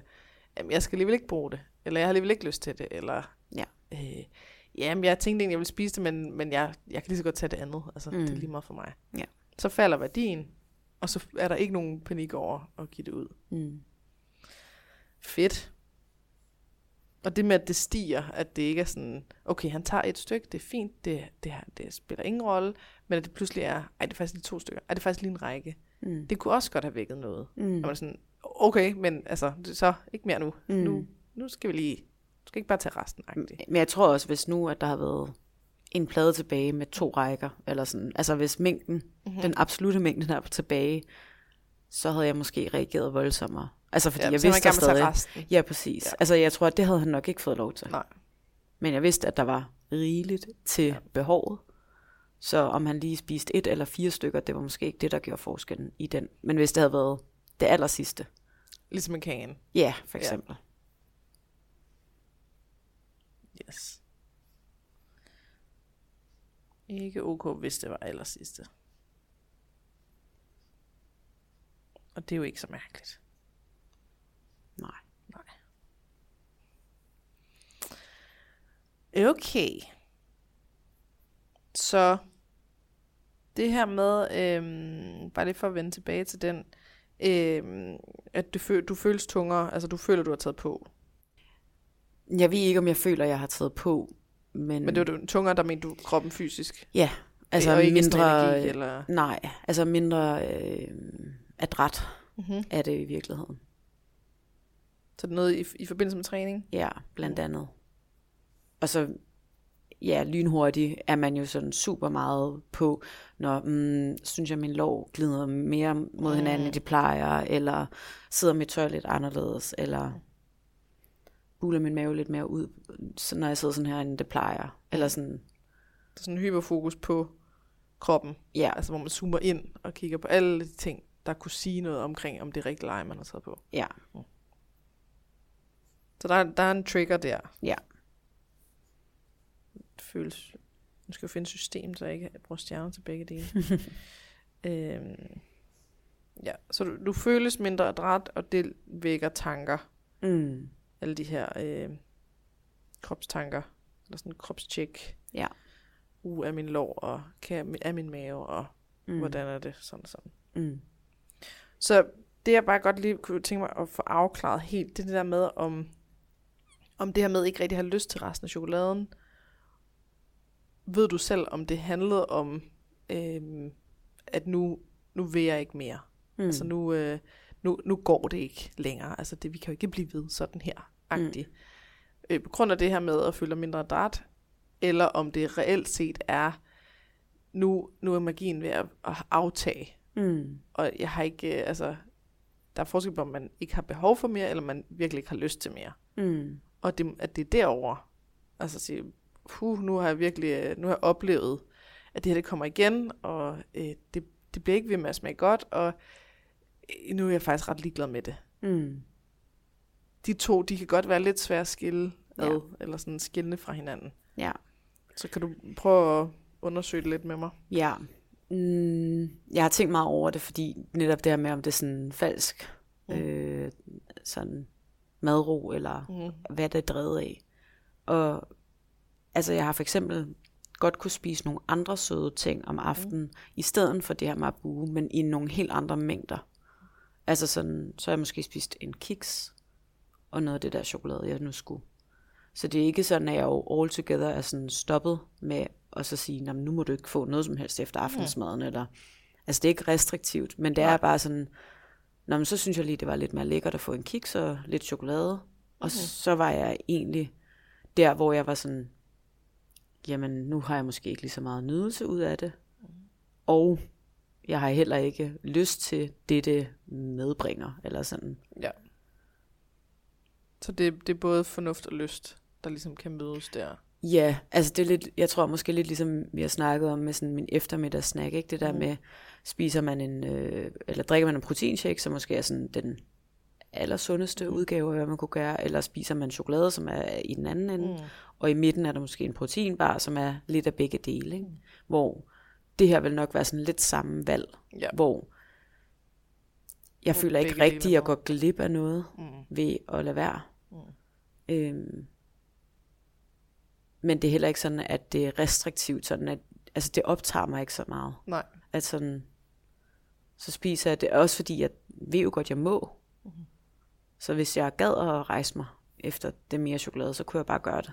jamen, jeg skal alligevel ikke bruge det, eller jeg har alligevel ikke lyst til det, eller Ja. øh, jamen, jeg tænkte egentlig, jeg ville spise det, men, men jeg, jeg kan lige så godt tage det andet. Altså, mm. det er Mm. lige meget for mig. Ja. Så falder værdien, og så er der ikke nogen panik over at give det ud. Mm. Fedt. Og det med, at det stiger, at det ikke er sådan, okay, han tager et stykke, det er fint, det, det, her, det spiller ingen rolle, men at det pludselig er, ej, det er faktisk lige to stykker, ej, det er faktisk lige en række. Mm. Det kunne også godt have vækket noget. Mm. Og man er sådan, okay, men altså, så ikke mere nu. Mm. Nu, nu skal vi lige, du skal ikke bare tage resten. -agtigt. Men jeg tror også, hvis nu, at der har været en plade tilbage med to rækker, eller sådan, altså hvis mængden, mm-hmm. den absolute mængde der er tilbage, så havde jeg måske reageret voldsommere. Altså fordi Ja, ja, jeg vidste der tage stadig. resten. Ja, præcis. Ja. Ja. Altså jeg tror, at det havde han nok ikke fået lov til. Nej. Men jeg vidste, at der var rigeligt til ja. behovet. Så om han lige spiste et eller fire stykker, det var måske ikke det, der gjorde forskellen i den. Men hvis det havde været det aller sidste, Ligesom en kagen. ja, for Ja. eksempel. Yes. Ikke ok, hvis det var aller sidste. Og det er jo ikke så mærkeligt. Nej. Okay. Så det her med, øhm, bare lige for at vende tilbage til den, øhm, at du, føl, du føles tungere, altså du føler, du har taget på. Jeg ved ikke, om jeg føler, jeg har taget på, men... Men det var du tungere, der mente du kroppen fysisk. Ja, altså og ikke mindre... energi, eller... Nej, altså mindre øh, adræt Mm-hmm. er det i virkeligheden. Så det er noget i, i forbindelse med træning? Ja, blandt andet. Og så, ja, lynhurtigt er man jo sådan super meget på, når, mm, synes jeg, min lov glider mere mod hinanden, Mm. end de plejer, eller sidder mit tøj lidt anderledes, eller buler min mave lidt mere ud, når jeg sidder sådan her, end det plejer. Eller sådan, Der er sådan en hyperfokus på kroppen. ja, Altså hvor man zoomer ind og kigger på alle de ting, der kunne sige noget omkring, om det er rigtigt leje, man har taget på. ja, Så der, er- der er en trigger der. Ja. Det føles Nu skal jeg finde et system, så jeg ikke bruger stjerner til begge dele. øhm, ja, så du, du føles mindre adræt, og det vækker tanker. Mm. Alle de her øh, kropstanker, eller sådan kropstjek. Ja. Uh, er min lår, og kan jeg, er min mave, og mm. hvordan er det, sådan sådan. Mm. Så det jeg bare godt lige kunne tænke mig at få afklaret helt, det er det der med, om, om det her med ikke rigtig har lyst til resten af chokoladen. Ved du selv, om det handlede om, øhm, at nu, nu vil jeg ikke mere. Mm. Altså nu, øh, nu, nu går det ikke længere. Altså det, vi kan jo ikke blive ved sådan her, agtigt. Mm. Øh, på grund af det her med at føle mindre dræt, eller om det reelt set er, nu, nu er magien ved at, at aftage. Mm. Og jeg har ikke, øh, altså, der er forskel på, om man ikke har behov for mere, eller man virkelig ikke har lyst til mere. Mm. Og det, at det er derover altså sige, puh, nu har jeg virkelig, øh, nu har jeg oplevet, at det her det kommer igen, og øh, det, det bliver ikke ved med at smage godt, og øh, nu er jeg faktisk ret ligeglad med det. Mm. De to, de kan godt være lidt svære at skille ad, ja. eller sådan skille fra hinanden. Ja. Så kan du prøve at undersøge det lidt med mig? Ja. Mm, jeg har tænkt meget over det, fordi netop det her med, om det er sådan falsk mm. øh, sådan madro, eller mm. hvad det er drevet af. Og altså, jeg har for eksempel godt kunne spise nogle andre søde ting om aftenen, mm. i stedet for det her mabu, men i nogle helt andre mængder. Altså sådan, så har jeg måske spist en kiks, og noget af det der chokolade, jeg nu skulle. Så det er ikke sådan, at jeg jo all together er sådan stoppet med at så sige, nu må du ikke få noget som helst efter aftensmaden, mm. eller, altså det er ikke restriktivt, men det er bare sådan, Nå, men så synes jeg lige, det var lidt mere lækkert at få en kiks og lidt chokolade. Og mm. så var jeg egentlig der, hvor jeg var sådan, jamen nu har jeg måske ikke lige så meget nydelse ud af det. Mm. Og jeg har heller ikke lyst til det, det medbringer, eller sådan. Ja. Så det, det er både fornuft og lyst, der ligesom kan mødes der. Ja, altså det er lidt, jeg tror måske lidt ligesom vi har snakket om med sådan min eftermiddagssnack, ikke? Det der mm. med, spiser man en, øh, eller drikker man en proteinshake, som måske er sådan den allersundeste mm. udgave af, hvad man kunne gøre, eller spiser man chokolade, som er i den anden ende, mm. og i midten er der måske en proteinbar, som er lidt af begge dele, ikke? Mm. hvor det her vil nok være sådan lidt samme valg, ja. hvor jeg føler ikke rigtigt, at jeg går glip af noget mm. ved at lade være. Øhm, men det er heller ikke sådan, at det er restriktivt, sådan at, altså det optager mig ikke så meget. Nej. At sådan, så spiser jeg det også fordi, jeg ved jo godt, jeg må. Mm-hmm. Så hvis jeg gad at rejse mig efter det mere chokolade, så kunne jeg bare gøre det.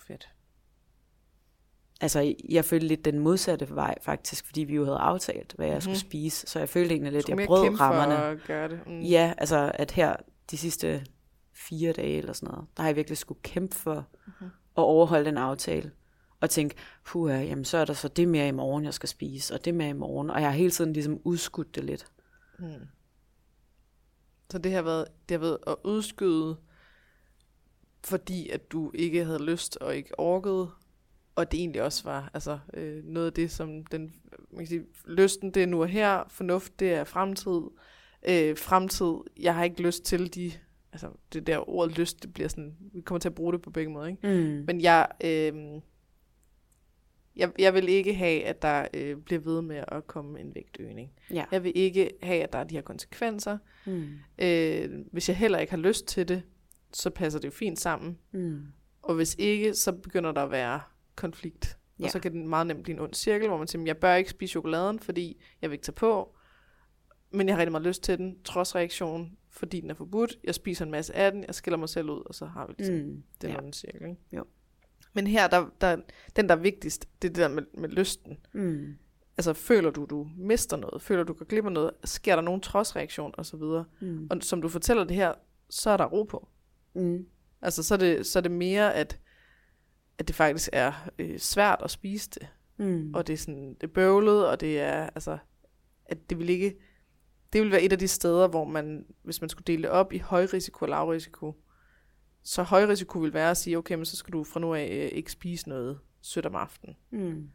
Fedt. Altså, jeg følte lidt den modsatte vej, faktisk, fordi vi jo havde aftalt, hvad jeg mm-hmm. skulle spise. Så jeg følte egentlig lidt, at jeg brød rammerne. For at gøre det. Mm. Ja, altså, at her de sidste fire dage eller sådan noget, der har jeg virkelig skulle kæmpe for mm-hmm. at overholde den aftale. Og tænke, puha, jamen så er der så det mere i morgen, jeg skal spise, og det mere i morgen. Og jeg har hele tiden ligesom udskudt det lidt. Mm. Så det har været, det har været at udskyde, fordi at du ikke havde lyst og ikke orkede, og det egentlig også var altså, øh, noget af det, som den, man kan sige, lysten det er nu og her, fornuft det er fremtid, øh, fremtid, jeg har ikke lyst til de altså det der ord lyst, det bliver sådan, vi kommer til at bruge det på begge måder, ikke? Mm. Men jeg, øh, jeg, jeg vil ikke have, at der øh, bliver ved med at komme en vægtøgning. Ja. Jeg vil ikke have, at der er de her konsekvenser. Mm. Øh, hvis jeg heller ikke har lyst til det, så passer det jo fint sammen. Mm. Og hvis ikke, så begynder der at være konflikt. Ja. Og så kan det meget nemt blive en ond cirkel, hvor man siger, jeg bør ikke spise chokoladen, fordi jeg vil ikke tage på men jeg har rigtig meget lyst til den, trods reaktion, fordi den er forbudt. Jeg spiser en masse af den, jeg skiller mig selv ud, og så har vi ligesom mm, den ja. cirkel. Ikke? Jo. Men her, der, der, den der er vigtigst, det er det der med, med lysten. Mm. Altså, føler du, du mister noget? Føler du, du går glip af noget? Sker der nogen trodsreaktion og så videre? Mm. Og som du fortæller det her, så er der ro på. Mm. Altså, så er, det, så er det mere, at, at det faktisk er øh, svært at spise det. Mm. Og det er sådan, det er bøvlet, og det er, altså, at det vil ikke det vil være et af de steder, hvor man, hvis man skulle dele det op i højrisiko og lavrisiko, så højrisiko vil være at sige, okay, men så skal du fra nu af øh, ikke spise noget sødt om aftenen. Mm.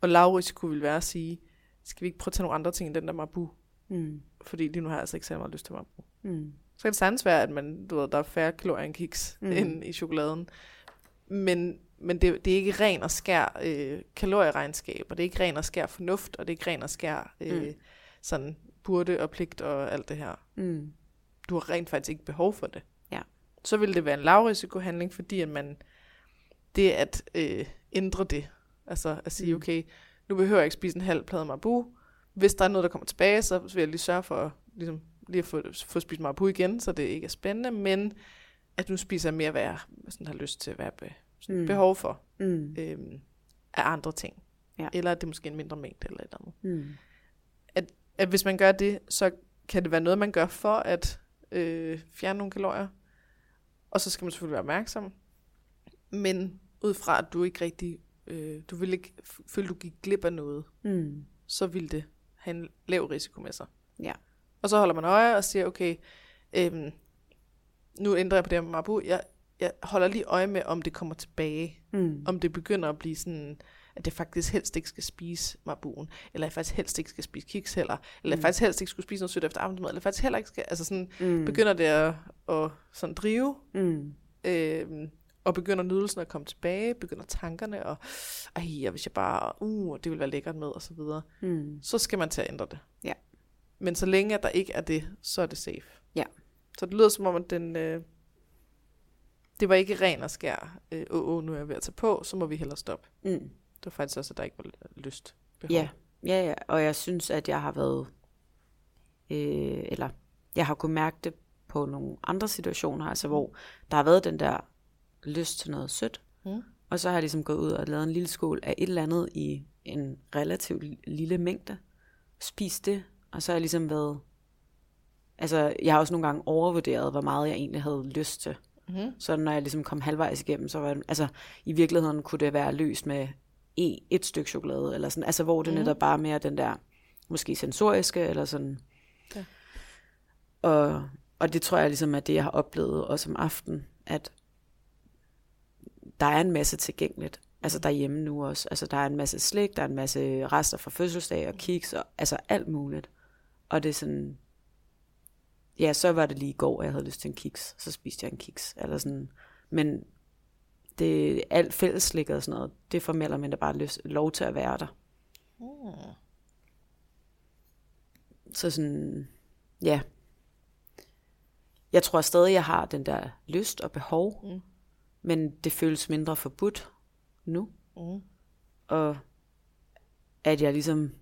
Og lavrisiko vil være at sige, skal vi ikke prøve at tage nogle andre ting end den der mabu? Mm. Fordi lige nu har jeg altså ikke særlig meget lyst til mabu. Mm. Så kan det sagtens være, at man, du ved, der er færre kalorier end kiks mm. end i chokoladen. Men men det, det er ikke ren og skær øh, kalorieregnskab, og det er ikke ren og skær fornuft, og det er ikke ren og skær øh, mm. sådan burde og pligt og alt det her. Mm. Du har rent faktisk ikke behov for det. Ja. Så vil det være en lavrisikohandling, fordi at man, det at øh, ændre det, altså at sige, Mm. okay, nu behøver jeg ikke spise en halv plade marabu. Hvis der er noget, der kommer tilbage, så vil jeg lige sørge for ligesom, lige at få, få spist marabu igen, så det ikke er spændende, men at nu spiser jeg mere, hvad jeg sådan har lyst til, hvad jeg be, sådan Mm. behov for Mm. øhm, af andre ting. Ja. Eller at det er måske en mindre mængde eller et eller andet. Mm. At hvis man gør det, så kan det være noget, man gør for at øh, fjerne nogle kalorier. Og så skal man selvfølgelig være opmærksom. Men ud fra, at du ikke rigtig, øh, du vil ikke føle, du gik glip af noget, Mm. så vil det have en lav risiko med sig. Ja. Og så holder man øje og siger, okay, øhm, nu ændrer jeg på det med Marabu. Jeg, jeg holder lige øje med, om det kommer tilbage. Mm. Om det begynder at blive sådan, at det faktisk helst ikke skal spise Marabuen. Eller jeg faktisk helst ikke skal spise kiks heller. Eller jeg Mm. faktisk helst ikke skulle spise noget sødt efter aftensmad. Eller jeg faktisk heller ikke skal, altså sådan, Mm. begynder det at, at sådan drive. Mm. Øhm, og begynder nydelsen at komme tilbage, begynder tankerne, og ej, og hvis jeg bare, uh, det vil være lækkert med, og så videre Mm. så skal man til at ændre det. Ja. Men så længe at der ikke er det, så er det safe. Ja. Så det lyder som om, at den, øh, det var ikke ren og skær, øh, åh, åh, nu er jeg ved at tage på, så må vi hellere stoppe. Mm. Det var faktisk også, at der ikke var lyst. Behov. Ja, ja, ja. Og jeg synes, at jeg har været, øh, eller jeg har kunnet mærke det på nogle andre situationer, altså hvor der har været den der lyst til noget sødt, Mm. og så har jeg ligesom gået ud og lavet en lille skål af et eller andet i en relativt lille mængde, spist det, og så har jeg ligesom været, altså jeg har også nogle gange overvurderet, hvor meget jeg egentlig havde lyst til. Mm-hmm. Så når jeg ligesom kom halvvejs igennem, så var det, altså i virkeligheden kunne det være løst med e, et stykke chokolade, eller sådan, altså hvor det mm. netop bare mere den der, måske sensoriske, eller sådan. Ja. Og, og det tror jeg ligesom er det, jeg har oplevet også om aftenen, at der er en masse tilgængeligt. Altså derhjemme nu også. Altså der er en masse slik, der er en masse rester fra fødselsdag og kiks, og altså alt muligt. Og det er sådan, ja, så var det lige i går, jeg havde lyst til en kiks, så spiste jeg en kiks, eller sådan. Men det alt fælleslik og sådan noget, det får mere eller mindre bare lyst, lov til at være der. Mm. Så sådan, ja. Jeg tror stadig, jeg har den der lyst og behov, Mm. men det føles mindre forbudt nu. Mm. Og at jeg ligesom,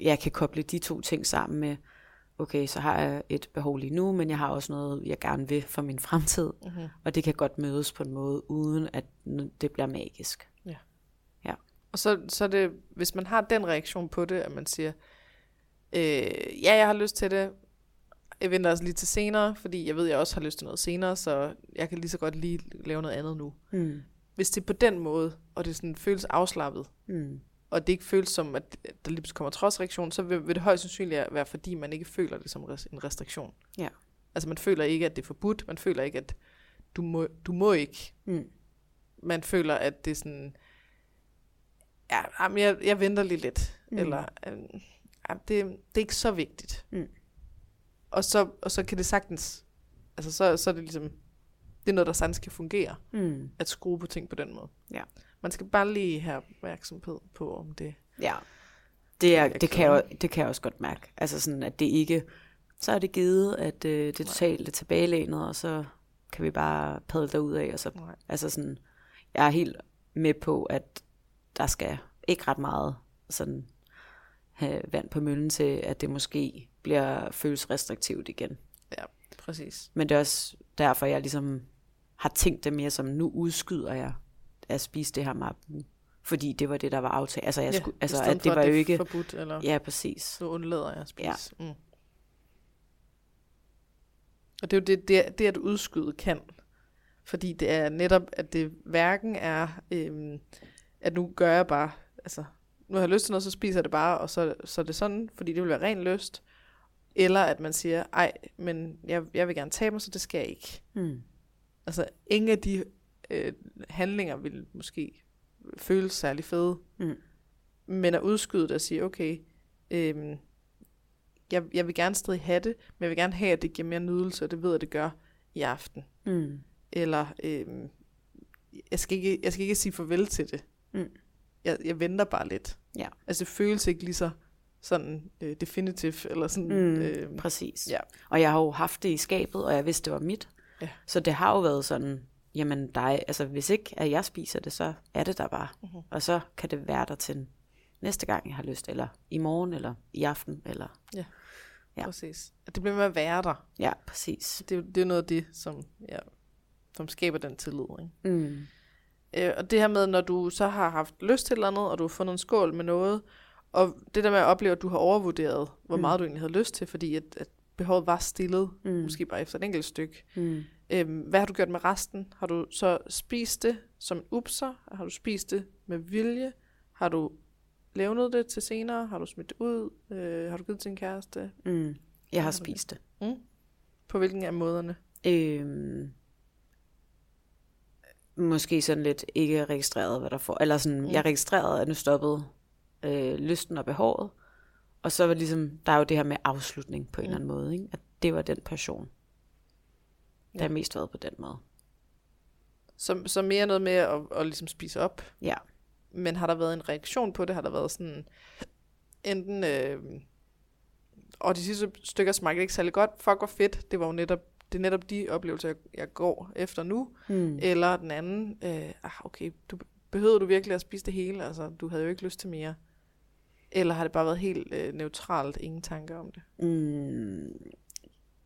jeg kan koble de to ting sammen med, okay, så har jeg et behov lige nu, men jeg har også noget, jeg gerne vil for min fremtid. Mm-hmm. Og det kan godt mødes på en måde, uden at det bliver magisk. Og så, så er det, hvis man har den reaktion på det, at man siger, øh, ja, jeg har lyst til det, jeg venter også lige til senere, fordi jeg ved, jeg også har lyst til noget senere, så jeg kan lige så godt lige lave noget andet nu. Mm. Hvis det er på den måde, og det sådan føles afslappet, Mm. Og det ikke føles som, at der lige pludselig kommer trodsreaktion, så vil, vil det højst sandsynligt være, fordi man ikke føler det som en restriktion. Ja. Altså man føler ikke, at det er forbudt, man føler ikke, at du må, du må ikke. Mm. Man føler, at det er sådan, ja, jamen, jeg, jeg venter lige lidt, Mm. eller øh, ja, det, det er ikke så vigtigt. Mm. Og, så, og så kan det sagtens, altså så, så er det ligesom, det er noget, der sagtens kan fungere, Mm. at skrue på ting på den måde. Ja. Man skal bare lige have opmærksomhed på, om det Ja. Det, er, det, kan jeg, det kan jeg også godt mærke. Altså sådan, at det ikke... Så er det givet, at øh, det er totalt tilbagelænet, og så kan vi bare padle derud af. Og så, Nej. altså sådan, jeg er helt med på, at der skal ikke ret meget sådan, have vand på møllen til, at det måske bliver føles restriktivt igen. præcis. Men det er også derfor, jeg ligesom har tænkt det mere som, nu udskyder jeg at spise det her marabu. Fordi det var det, der var aftalt. Altså, jeg skulle, i altså at det var jo er ikke... forbudt, eller Ja, præcis. så undlader jeg at spise. Ja. Mm. Og det er jo det, det, det, at udskyde kan. Fordi det er netop, at det hverken er, øhm, at nu gør jeg bare, altså, nu har jeg lyst til noget, så spiser jeg det bare, og så, så er det sådan, fordi det vil være ren lyst. Eller at man siger, ej, men jeg, jeg vil gerne tabe mig, så det skal jeg ikke. Mm. Altså, ingen af de øh, handlinger vil måske føles særlig fede. Mm. Men at udskyde det og sige, okay, øhm, jeg, jeg vil gerne stadig have det, men jeg vil gerne have, at det giver mere nydelse, og det ved jeg, det gør i aften. Mm. Eller, øhm, jeg skal ikke, jeg skal ikke sige farvel til det. Mm. Jeg, jeg venter bare lidt. Ja. Altså det føles ikke lige så sådan øh, definitivt, eller sådan, Mm, øh, Præcis. ja. Og jeg har jo haft det i skabet, og jeg vidste, det var mit. Ja. Så det har jo været sådan, jamen dig, altså hvis ikke at jeg spiser det, så er det der bare. Mhm. Og så kan det være der til næste gang, jeg har lyst, eller i morgen, eller i aften, eller... ja. Ja. præcis. At det bliver med at være der. Ja, præcis. Det, er det er noget af det, som, ja, som skaber den tillid. Ikke? Mm. Øh, og det her med, når du så har haft lyst til et eller andet, og du har fundet en skål med noget, og det der med at opleve, at du har overvurderet, hvor Mm. meget du egentlig havde lyst til, fordi at, at behovet var stillet, mm. måske bare efter et enkelt stykke. Mm. Øhm, hvad har du gjort med resten? Har du så spist det som en upser? Har du spist det med vilje? Har du levnet det til senere? Har du smidt det ud? Øh, har du givet til en kæreste? Mm. Jeg har det? spist det. Mm? På hvilken af måderne? Øhm, måske sådan lidt ikke registreret, hvad der får. Eller sådan, Mm. mm. jeg registrerede, at nu stoppede øh, lysten og behovet. Og så var det ligesom, der er jo det her med afslutning på en Mm. eller anden måde. Ikke? At det var den passion. Ja. har mest været på den måde. Så, så mere noget med at, at ligesom spise op. Ja. Men har der været en reaktion på det? Har der været sådan enten... Øh, og de sidste stykker smagte ikke særlig godt. Fuck, hvor fedt. Det var jo netop, det er netop de oplevelser, jeg, jeg går efter nu. Mm. Eller den anden, øh, ah, okay, du, behøvede du virkelig at spise det hele? Altså, du havde jo ikke lyst til mere. Eller har det bare været helt øh, neutralt, ingen tanker om det? Mm.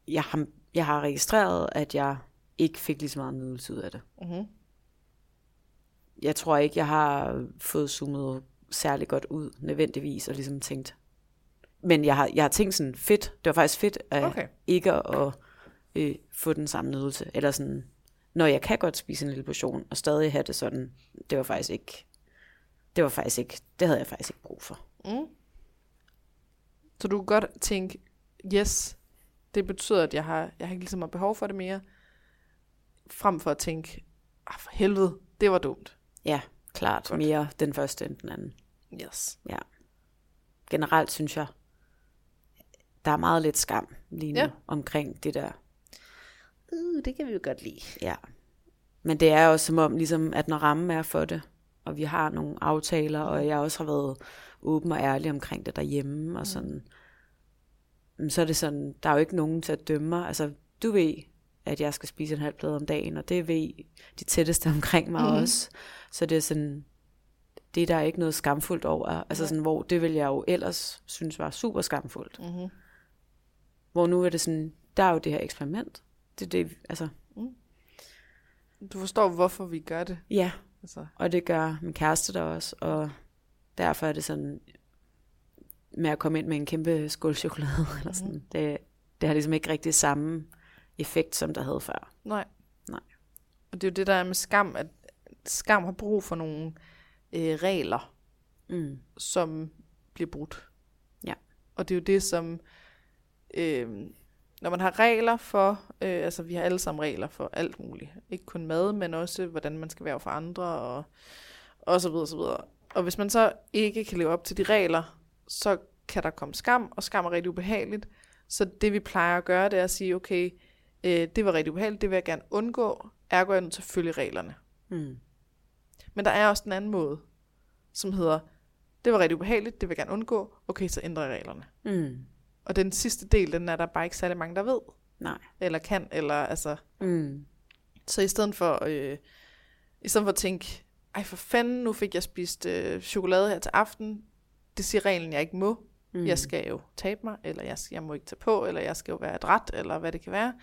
Jeg, har, jeg har registreret, at jeg ikke fik lige så meget nydelse ud af det. Mm-hmm. jeg tror ikke, jeg har fået zoomet særlig godt ud, nødvendigvis, og ligesom tænkt. Men jeg har, jeg har tænkt sådan, fedt, det var faktisk fedt, at Okay. ikke at øh, få den samme nydelse. Eller sådan, når jeg kan godt spise en lille portion, og stadig have det sådan, det var faktisk ikke, det var faktisk ikke, det havde jeg faktisk ikke brug for. Mm. Så du kan godt tænke, yes, det betyder, at jeg har, jeg har ikke lige så meget behov for det mere, frem for at tænke, ah, for helvede, det var dumt. Ja, klart, Godt. mere den første end den anden. Yes. Generelt synes jeg, der er meget lidt skam lige nu Ja. ja. omkring det der Uh, det kan vi jo godt lide. Ja. Men det er også som om, ligesom, at når rammen er for det, og vi har nogle aftaler, og jeg også har været åben og ærlig omkring det derhjemme, og sådan, mm. Så er det sådan, der er jo ikke nogen til at dømme mig. Altså, du ved, at jeg skal spise en halv plade om dagen, og det ved de tætteste omkring mig mm. også. Så det er sådan, det er der ikke noget skamfuldt over. Altså sådan, hvor det vil jeg jo ellers synes var super skamfuldt. Mm-hmm. Hvor nu er det sådan, der er jo det her eksperiment. Det det, altså, Du forstår, hvorfor vi gør det. ja, Altså, Og det gør min kæreste der også, og derfor er det sådan, med at komme ind med en kæmpe skål chokolade, eller sådan, det, det har ligesom ikke rigtig samme effekt, som der havde før. nej. Nej. Og det er jo det, der er med skam, at skam har brug for nogle øh, regler, Mm. som bliver brudt. Ja. Og det er jo det, som... Øh, når man har regler for... Øh, altså, vi har alle sammen regler for alt muligt. Ikke kun mad, men også, hvordan man skal være for andre, og, og så videre, så videre. Og hvis man så ikke kan leve op til de regler, så kan der komme skam, og skam er rigtig ubehageligt. Så det, vi plejer at gøre, det er at sige, okay, øh, det var rigtig ubehageligt, det vil jeg gerne undgå, ergo er jeg nødt til at følge reglerne. Mm. Men der er også den anden måde, som hedder, det var rigtig ubehageligt, det vil jeg gerne undgå, okay, så ændrer jeg reglerne. Mm. Og den sidste del, den er der bare ikke særlig mange, der ved, Nej. eller kan, eller altså... Mm. Så i stedet for, øh, i stedet for at tænke, ej for fanden, nu fik jeg spist øh, chokolade her til aften, det siger reglen, jeg ikke må. Mm. Jeg skal jo tabe mig, eller jeg, jeg må ikke tage på, eller jeg skal jo være adræt, eller hvad det kan være.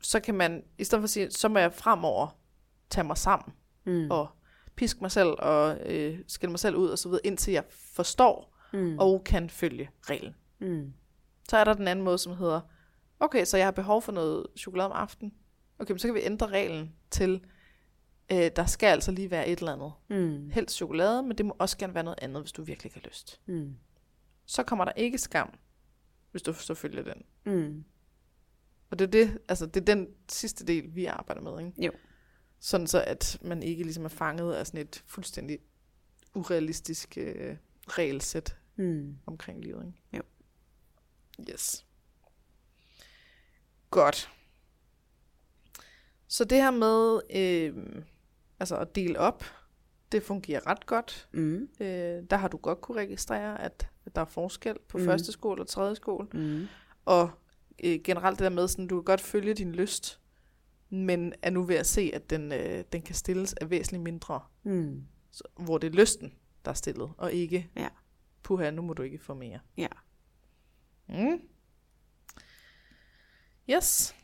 Så kan man, i stedet for at sige, så må jeg fremover tage mig sammen, mm. og piske mig selv, og øh, skille mig selv ud, og så videre, indtil jeg forstår, mm. og kan følge reglen. Mm. Så er der den anden måde, som hedder, okay, så jeg har behov for noget chokolade om aftenen. Okay, men så kan vi ændre reglen til, øh, der skal altså lige være et eller andet. Mm. Helst chokolade, men det må også gerne være noget andet, hvis du virkelig har lyst. Mm. Så kommer der ikke skam, hvis du så følger den. Mm. Og det er, det, altså, det er den sidste del, vi arbejder med, ikke? Jo. Sådan så, at man ikke ligesom er fanget af sådan et fuldstændig urealistisk øh, regelsæt Mm. omkring livet, ikke? Jo. Yes. Godt. Så det her med, øh, altså at dele op, det fungerer ret godt. Mm. Øh, der har du godt kunne registrere, at, der er forskel på mm. første skole og tredje skole. Mm. Og øh, generelt det der med, sådan, du kan godt følge din lyst, men er nu ved at se, at den, øh, den kan stilles af væsentligt mindre, Mm. så, hvor det er lysten, der er stillet, og ikke, Ja. puha, nu må du ikke få mere. Ja. Mm. Yes.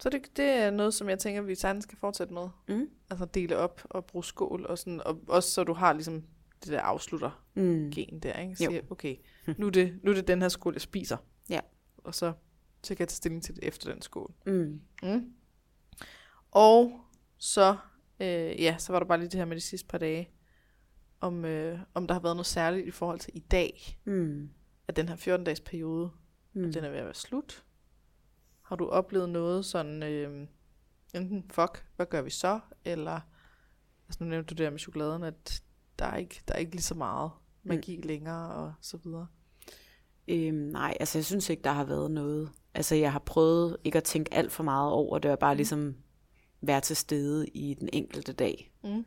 Så det, det er noget, som jeg tænker, vi sagtens skal fortsætte med. Mm. Altså dele op og bruge skål, og, sådan, og også så du har ligesom det der afslutter Mm. gen der, ikke? Jo. Siger, okay, nu er, det, nu er det den her skål, jeg spiser. Ja. Og så, så kan jeg tage stilling til det efter den skål. Mm. Mm. Og så, øh, ja, så var der bare lige det her med de sidste par dage, om, øh, om der har været noget særligt i forhold til i dag, Mm. at den her 14-dages periode, mm. den er ved at være slut. Har du oplevet noget sådan, øh, enten fuck, hvad gør vi så, eller, altså nu nævnte du der med chokoladen, at der er ikke, der er ikke lige så meget magi mm. længere, og så videre. Øhm, nej, altså jeg synes ikke, der har været noget. Altså jeg har prøvet ikke at tænke alt for meget over det, og bare ligesom være til stede i den enkelte dag. Mm.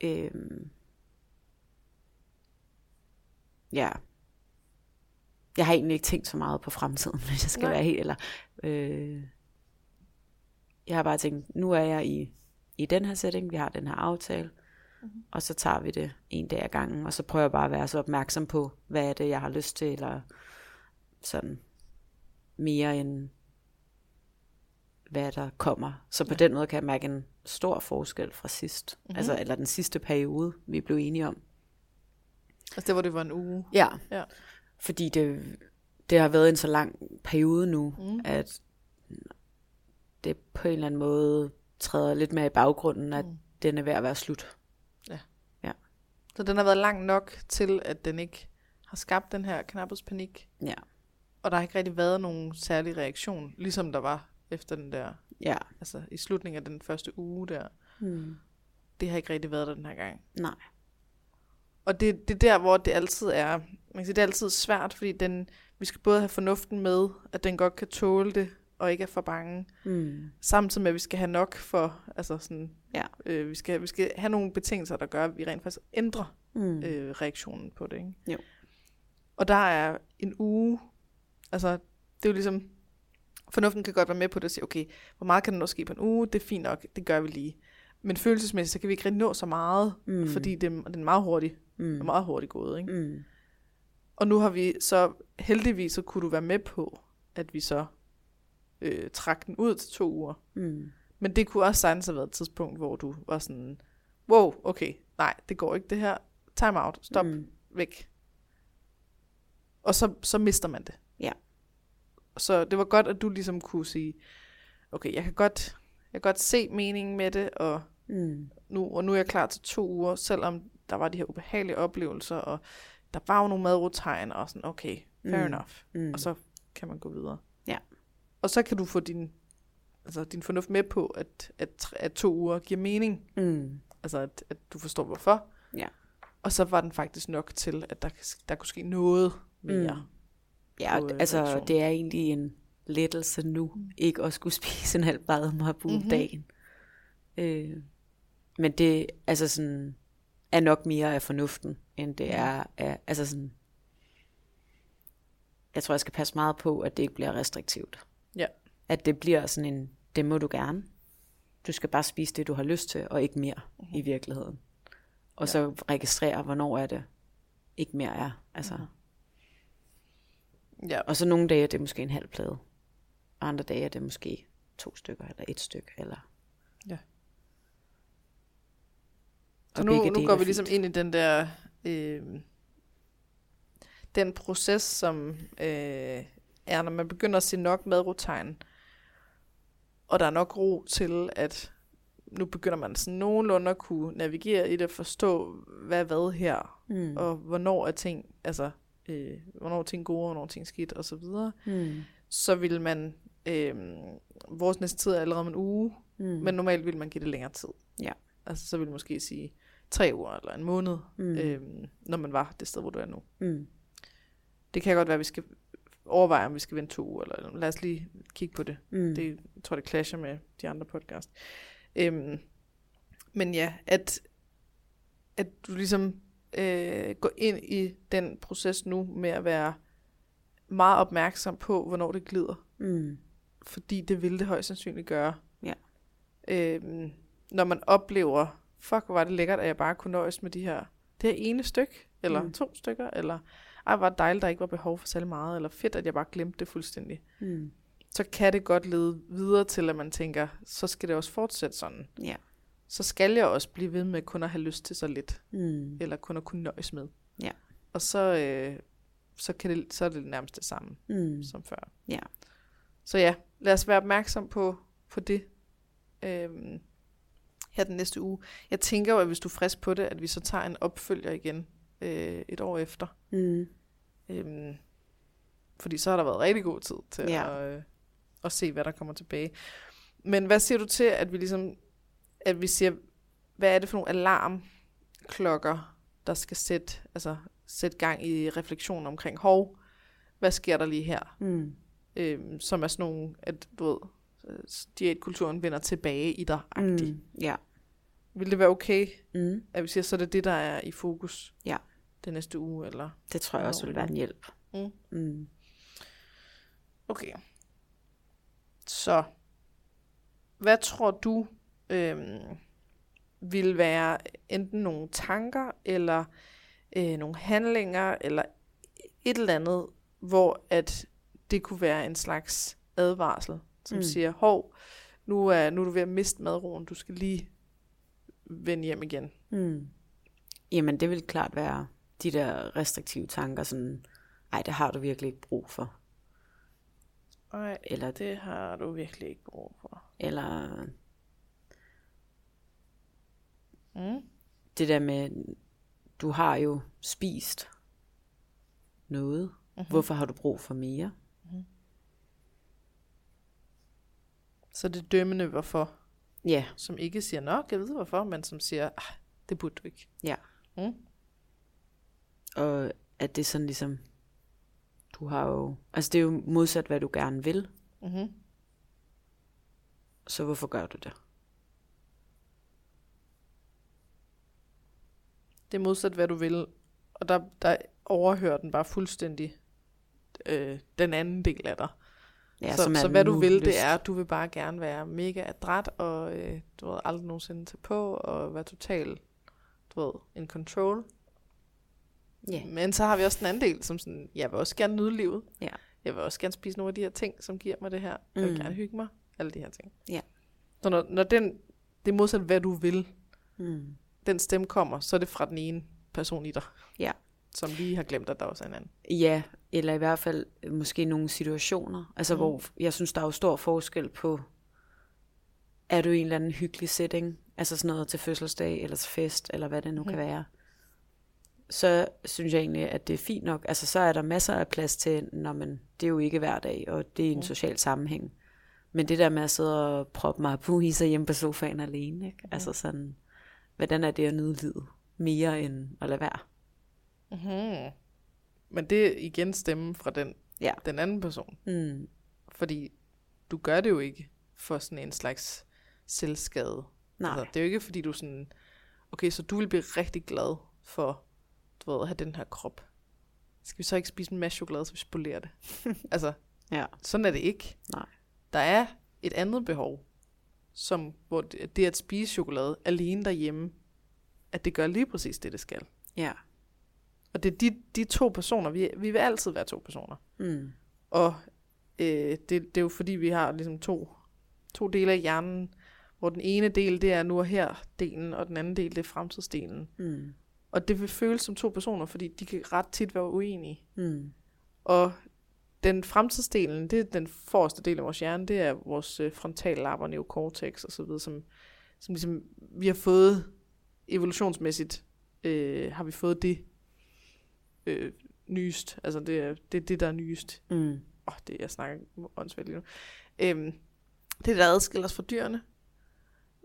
Øhm, ja. Jeg har egentlig ikke tænkt så meget på fremtiden, hvis jeg skal Nej. være helt, eller... Øh, jeg har bare tænkt, nu er jeg i, i den her setting, vi har den her aftale, mm-hmm. og så tager vi det en dag ad gangen, og så prøver jeg bare at være så opmærksom på, hvad er det, jeg har lyst til, eller sådan mere end hvad der kommer. Så på ja. den måde kan jeg mærke en stor forskel fra sidst. Mm-hmm. Altså, eller den sidste periode, vi blev enige om. Altså det, hvor det var en uge. Ja. Ja. Fordi det, det har været en så lang periode nu, mm. at det på en eller anden måde træder lidt mere i baggrunden, at mm. den er ved at være slut. Så den har været lang nok til, at den ikke har skabt den her knapphedspanik. Ja. Og der har ikke rigtig været nogen særlig reaktion, ligesom der var efter den der, Ja. altså i slutningen af den første uge der. Hmm. Det har ikke rigtig været der den her gang. Nej. Og det, det er der, hvor det altid er, man kan sige, det er altid svært, fordi den, vi skal både have fornuften med, at den godt kan tåle det, og ikke er for bange. Hmm. Samtidig med, at vi skal have nok for, altså sådan, Ja. øh, vi, skal, vi skal have nogle betingelser, der gør, at vi rent faktisk ændrer Hmm. øh, reaktionen på det. Ikke? Jo. Og der er en uge, altså det er jo ligesom, fornuften kan godt være med på det og sige, okay, hvor meget kan den nå ske på en uge, det er fint nok, det gør vi lige. Men følelsesmæssigt, så kan vi ikke rigtig nå så meget, Mm. mm. fordi det, er- det er meget hurtigt, Mm. mm. meget hurtigt gået. Ikke? Mm. Og nu har vi så, heldigvis så kunne du være med på, at vi så øh, trak den ud til to uger. Mm. Men det kunne også sagtens have været et tidspunkt, hvor du var sådan, wow, okay, nej, det går ikke det her. Time out, stop. Mm. væk. Og så, så mister man det. Ja. Så det var godt, at du ligesom kunne sige, okay, jeg kan godt, jeg kan godt se meningen med det, og Mm. nu, og nu er jeg klar til to uger, selvom der var de her ubehagelige oplevelser, og der var jo nogle madrotegn, og sådan, okay, fair Mm. mm. enough. Mm. Og så kan man gå videre. Ja. Og så kan du få din, altså din fornuft med på, at, at, at to uger giver mening. Mm. Altså, at, at du forstår hvorfor. Ja. Og så var den faktisk nok til, at der, der kunne ske noget mere. Mm. Ja, på, øh, altså reaktion. det er egentlig en lettelse nu, ikke at skulle spise en halv bademarabu mm-hmm. Mhm. dagen. Øh, men det altså sådan, er nok mere af fornuften, end det er af, altså sådan, jeg tror, jeg skal passe meget på, at det ikke bliver restriktivt. Ja. At det bliver sådan en, det må du gerne. Du skal bare spise det, du har lyst til, og ikke mere mm-hmm. i virkeligheden. Og Ja. så registrere, hvornår er det ikke mere er. Altså. Mhm. Ja, Og så nogle dage er det måske en halv plade. Og andre dage er det måske to stykker, eller et stykke, eller... Ja. Så nu, nu går vi ligesom fint. ind i den der, øh, den proces, som øh, er, når man begynder at se nok madrotegn, og der er nok ro til, at nu begynder man sådan nogenlunde at kunne navigere i det, forstå, hvad er hvad her, Mm. og hvornår er ting, altså, øh, hvornår er ting gode, og hvornår er ting skidt, og så videre, Mm. så vil man, øh, vores næste tid er allerede om en uge, Mm. men normalt vil man give det længere tid. Ja. Altså så vil man måske sige tre uger eller en måned, Mm. øhm, når man var det sted, hvor du er nu. Mm. Det kan godt være, at vi skal overveje, om vi skal vente to uger, eller lad os lige kigge på det. Mm. Det jeg tror det clasher med de andre podcast. Øhm, Men ja, at, at du ligesom øh, går ind i den proces nu med at være meget opmærksom på, hvornår det glider. Mm. Fordi det vil det højst sandsynligt gøre. Ja. Øhm, når man oplever, fuck, hvor var det lækkert, at jeg bare kunne nøjes med de her, det her ene stykke, eller Mm. to stykker, eller ej, hvor dejligt, der ikke var behov for særlig meget, eller fedt, at jeg bare glemte det fuldstændig. Mm. Så kan det godt lede videre til, at man tænker, så skal det også fortsætte sådan. Ja. Så skal jeg også blive ved med kun at have lyst til så lidt, Mm. eller kun at kunne nøjes med. Ja. Og så, øh, så, kan det, så er det nærmest det samme Mm. som før. Ja. Så ja, lad os være opmærksom på, på det øhm, her den næste uge. Jeg tænker jo, at hvis du er frisk på det, at vi så tager en opfølger igen øh, et år efter. Mm. Øhm, fordi så har der været rigtig god tid til Ja. at, øh, at se, hvad der kommer tilbage. Men hvad siger du til, at vi ligesom, at vi siger, hvad er det for nogle alarmklokker, der skal sætte, altså, sætte gang i refleksion omkring, hov, hvad sker der lige her? Mm. øhm, som er sådan nogle, at du ved, diætkulturen vender tilbage i dig. Mm. Ja. Vil det være okay, Mm. at vi siger, så er det det, der er i fokus Ja. den næste uge? Eller? Det tror jeg også vil være en hjælp. Mm. Mm. Okay. Så, hvad tror du øhm, vil være enten nogle tanker, eller øh, nogle handlinger, eller et eller andet, hvor at det kunne være en slags advarsel, som Mm. siger, hov, nu er, nu er du ved at miste madroen, du skal lige vende hjem igen. Mm. Jamen, det vil klart være de der restriktive tanker, sådan, ej, det har du virkelig ikke brug for. Nej, Eller, det har du virkelig ikke brug for. eller Mm. det der med, du har jo spist noget. Mhm. Hvorfor har du brug for mere? Så det dømmende hvorfor, Ja, som ikke siger nok, jeg ved hvorfor, men som siger, ah, det burde du ikke. ja. Mm. Og at det er sådan ligesom, du har jo, altså det er jo modsat, hvad du gerne vil. Mm-hmm. Så hvorfor gør du det? Det er modsat, hvad du vil. Og der, der overhører den bare fuldstændig øh, den anden del af dig. Ja, så, så hvad du vil, lyst. det er, at du vil bare gerne være mega adræt, og øh, du ved, aldrig nogensinde tage på, og være total, du ved, in control. Ja. Men så har vi også den anden del, som sådan, jeg vil også gerne nyde livet. Ja. Jeg vil også gerne spise nogle af de her ting, som giver mig det her. Jeg vil Mm. gerne hygge mig. Alle de her ting. Ja. Så når, når den, det er modsat, hvad du vil, Mm. den stemme kommer, så er det fra den ene person i dig. Ja. Som lige har glemt, at der også er en anden. Ja, eller i hvert fald måske nogle situationer, altså mm. Mm. hvor jeg synes, der er jo stor forskel på, er du i en eller anden hyggelig setting, altså sådan noget til fødselsdag, eller til fest, eller hvad det nu mm. kan være, så synes jeg egentlig, at det er fint nok. Altså så er der masser af plads til, når man, det er jo ikke hver dag, og det er en Mm. social sammenhæng. Men det der med at sidde og proppe mig på i sig hjemme på sofaen alene, ikke? altså sådan, hvordan er det at nyde livet mere end at lade være? Mm-hmm. Men det er igen stemmen fra den, Ja. den anden person. Mm. Fordi du gør det jo ikke for sådan en slags selvskade. Nej. Altså, det er jo ikke, fordi du sådan... Okay, så du vil blive rigtig glad for, du ved, at have den her krop. Skal vi så ikke spise en masse chokolade, så vi spolerer det? altså, Ja. sådan er det ikke. Nej. Der er et andet behov, som, hvor det, det at spise chokolade alene derhjemme, at det gør lige præcis det, det skal. Ja. Og det er de, de to personer, vi, vi vil altid være to personer. Mm. Og øh, det, det er jo fordi, vi har ligesom to, to dele af hjernen, hvor den ene del, det er nu og her delen, og den anden del, det er fremtidsdelen. Mm. Og det vil føles som to personer, fordi de kan ret tit være uenige. Mm. Og den fremtidsdelen, det er den forreste del af vores hjerne, det er vores øh, frontallapper, neocortex og så videre, som, som ligesom, vi har fået evolutionsmæssigt, øh, har vi fået det øh, nyest. Altså det er det, er det, der er nyest. Mm. Åh, oh, det jeg snakker åndssvagt lige nu. Øhm, det er det, der adskiller os fra dyrene.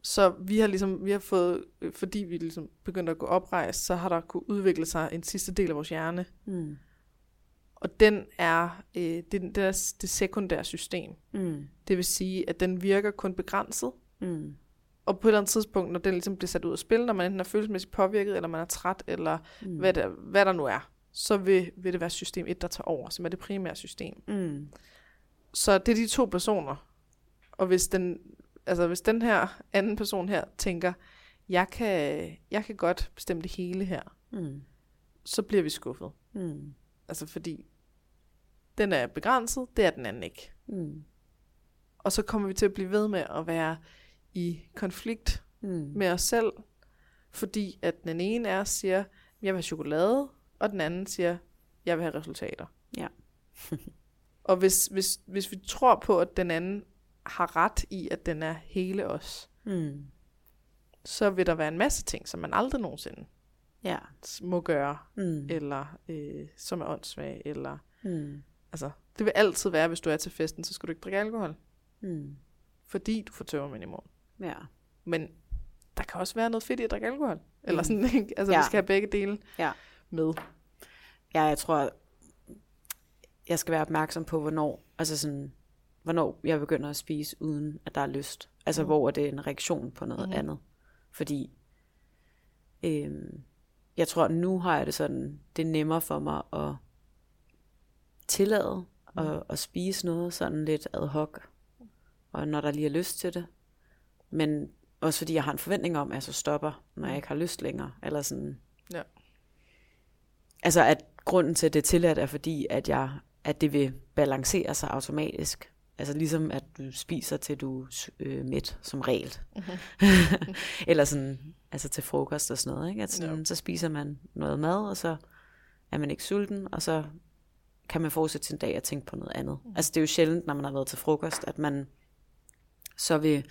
Så vi har ligesom, vi har fået, øh, fordi vi ligesom begyndte at gå oprejst, så har der kunne udvikle sig en sidste del af vores hjerne, Mm. og den er, øh, det, det er det sekundære system. Mm. Det vil sige, at den virker kun begrænset, Mm. og på et eller andet tidspunkt, når den ligesom bliver sat ud af spil, når man enten er følelsesmæssigt påvirket, eller man er træt, eller mm. hvad, der, hvad der nu er, så vil, vil det være system 1, der tager over, som er det primære system. Mm. Så det er de to personer. Og hvis den, altså hvis den her anden person her tænker, jeg kan, jeg kan godt bestemme det hele her, Mm. så bliver vi skuffet. Mm. Altså fordi den er begrænset, det er den anden ikke. Mm. Og så kommer vi til at blive ved med at være i konflikt Mm. med os selv, fordi at den ene os siger, jeg vil have chokolade, og den anden siger, jeg vil have resultater. Ja. og hvis, hvis, hvis vi tror på, at den anden har ret i, at den er hele os, Mm. så vil der være en masse ting, som man aldrig nogensinde Ja. må gøre, Mm. eller øh, som er åndssvage, eller Mm. altså, det vil altid være, hvis du er til festen, så skal du ikke drikke alkohol, Mm. fordi du får tømmermænd i morgen. Ja. Men der kan også være noget fedt i at drikke alkohol. Eller Mm. sådan, ikke? Altså, Ja. vi skal have begge dele Ja. Med. Ja, jeg tror, jeg skal være opmærksom på, hvornår, altså sådan, hvornår jeg begynder at spise, uden at der er lyst. Altså, Mhm. hvor er det en reaktion på noget Mhm. andet. Fordi, øhm, jeg tror, nu har jeg det sådan, det er nemmere for mig at tillade at, at spise noget sådan lidt ad hoc, og når der lige er lyst til det. Men også fordi jeg har en forventning om, at jeg så stopper, når jeg ikke har lyst længere. Eller sådan. Ja. Altså at grunden til, at det er tilladt, er fordi, at, jeg, at det vil balancere sig automatisk. Altså ligesom at du spiser til du er øh, mæt som regel. Eller sådan, altså til frokost og sådan noget. Ikke? At sådan, Ja. Så spiser man noget mad, og så er man ikke sulten, og så kan man fortsætte sin dag og tænke på noget andet. Mhm. Altså det er jo sjældent, når man har været til frokost, at man så vil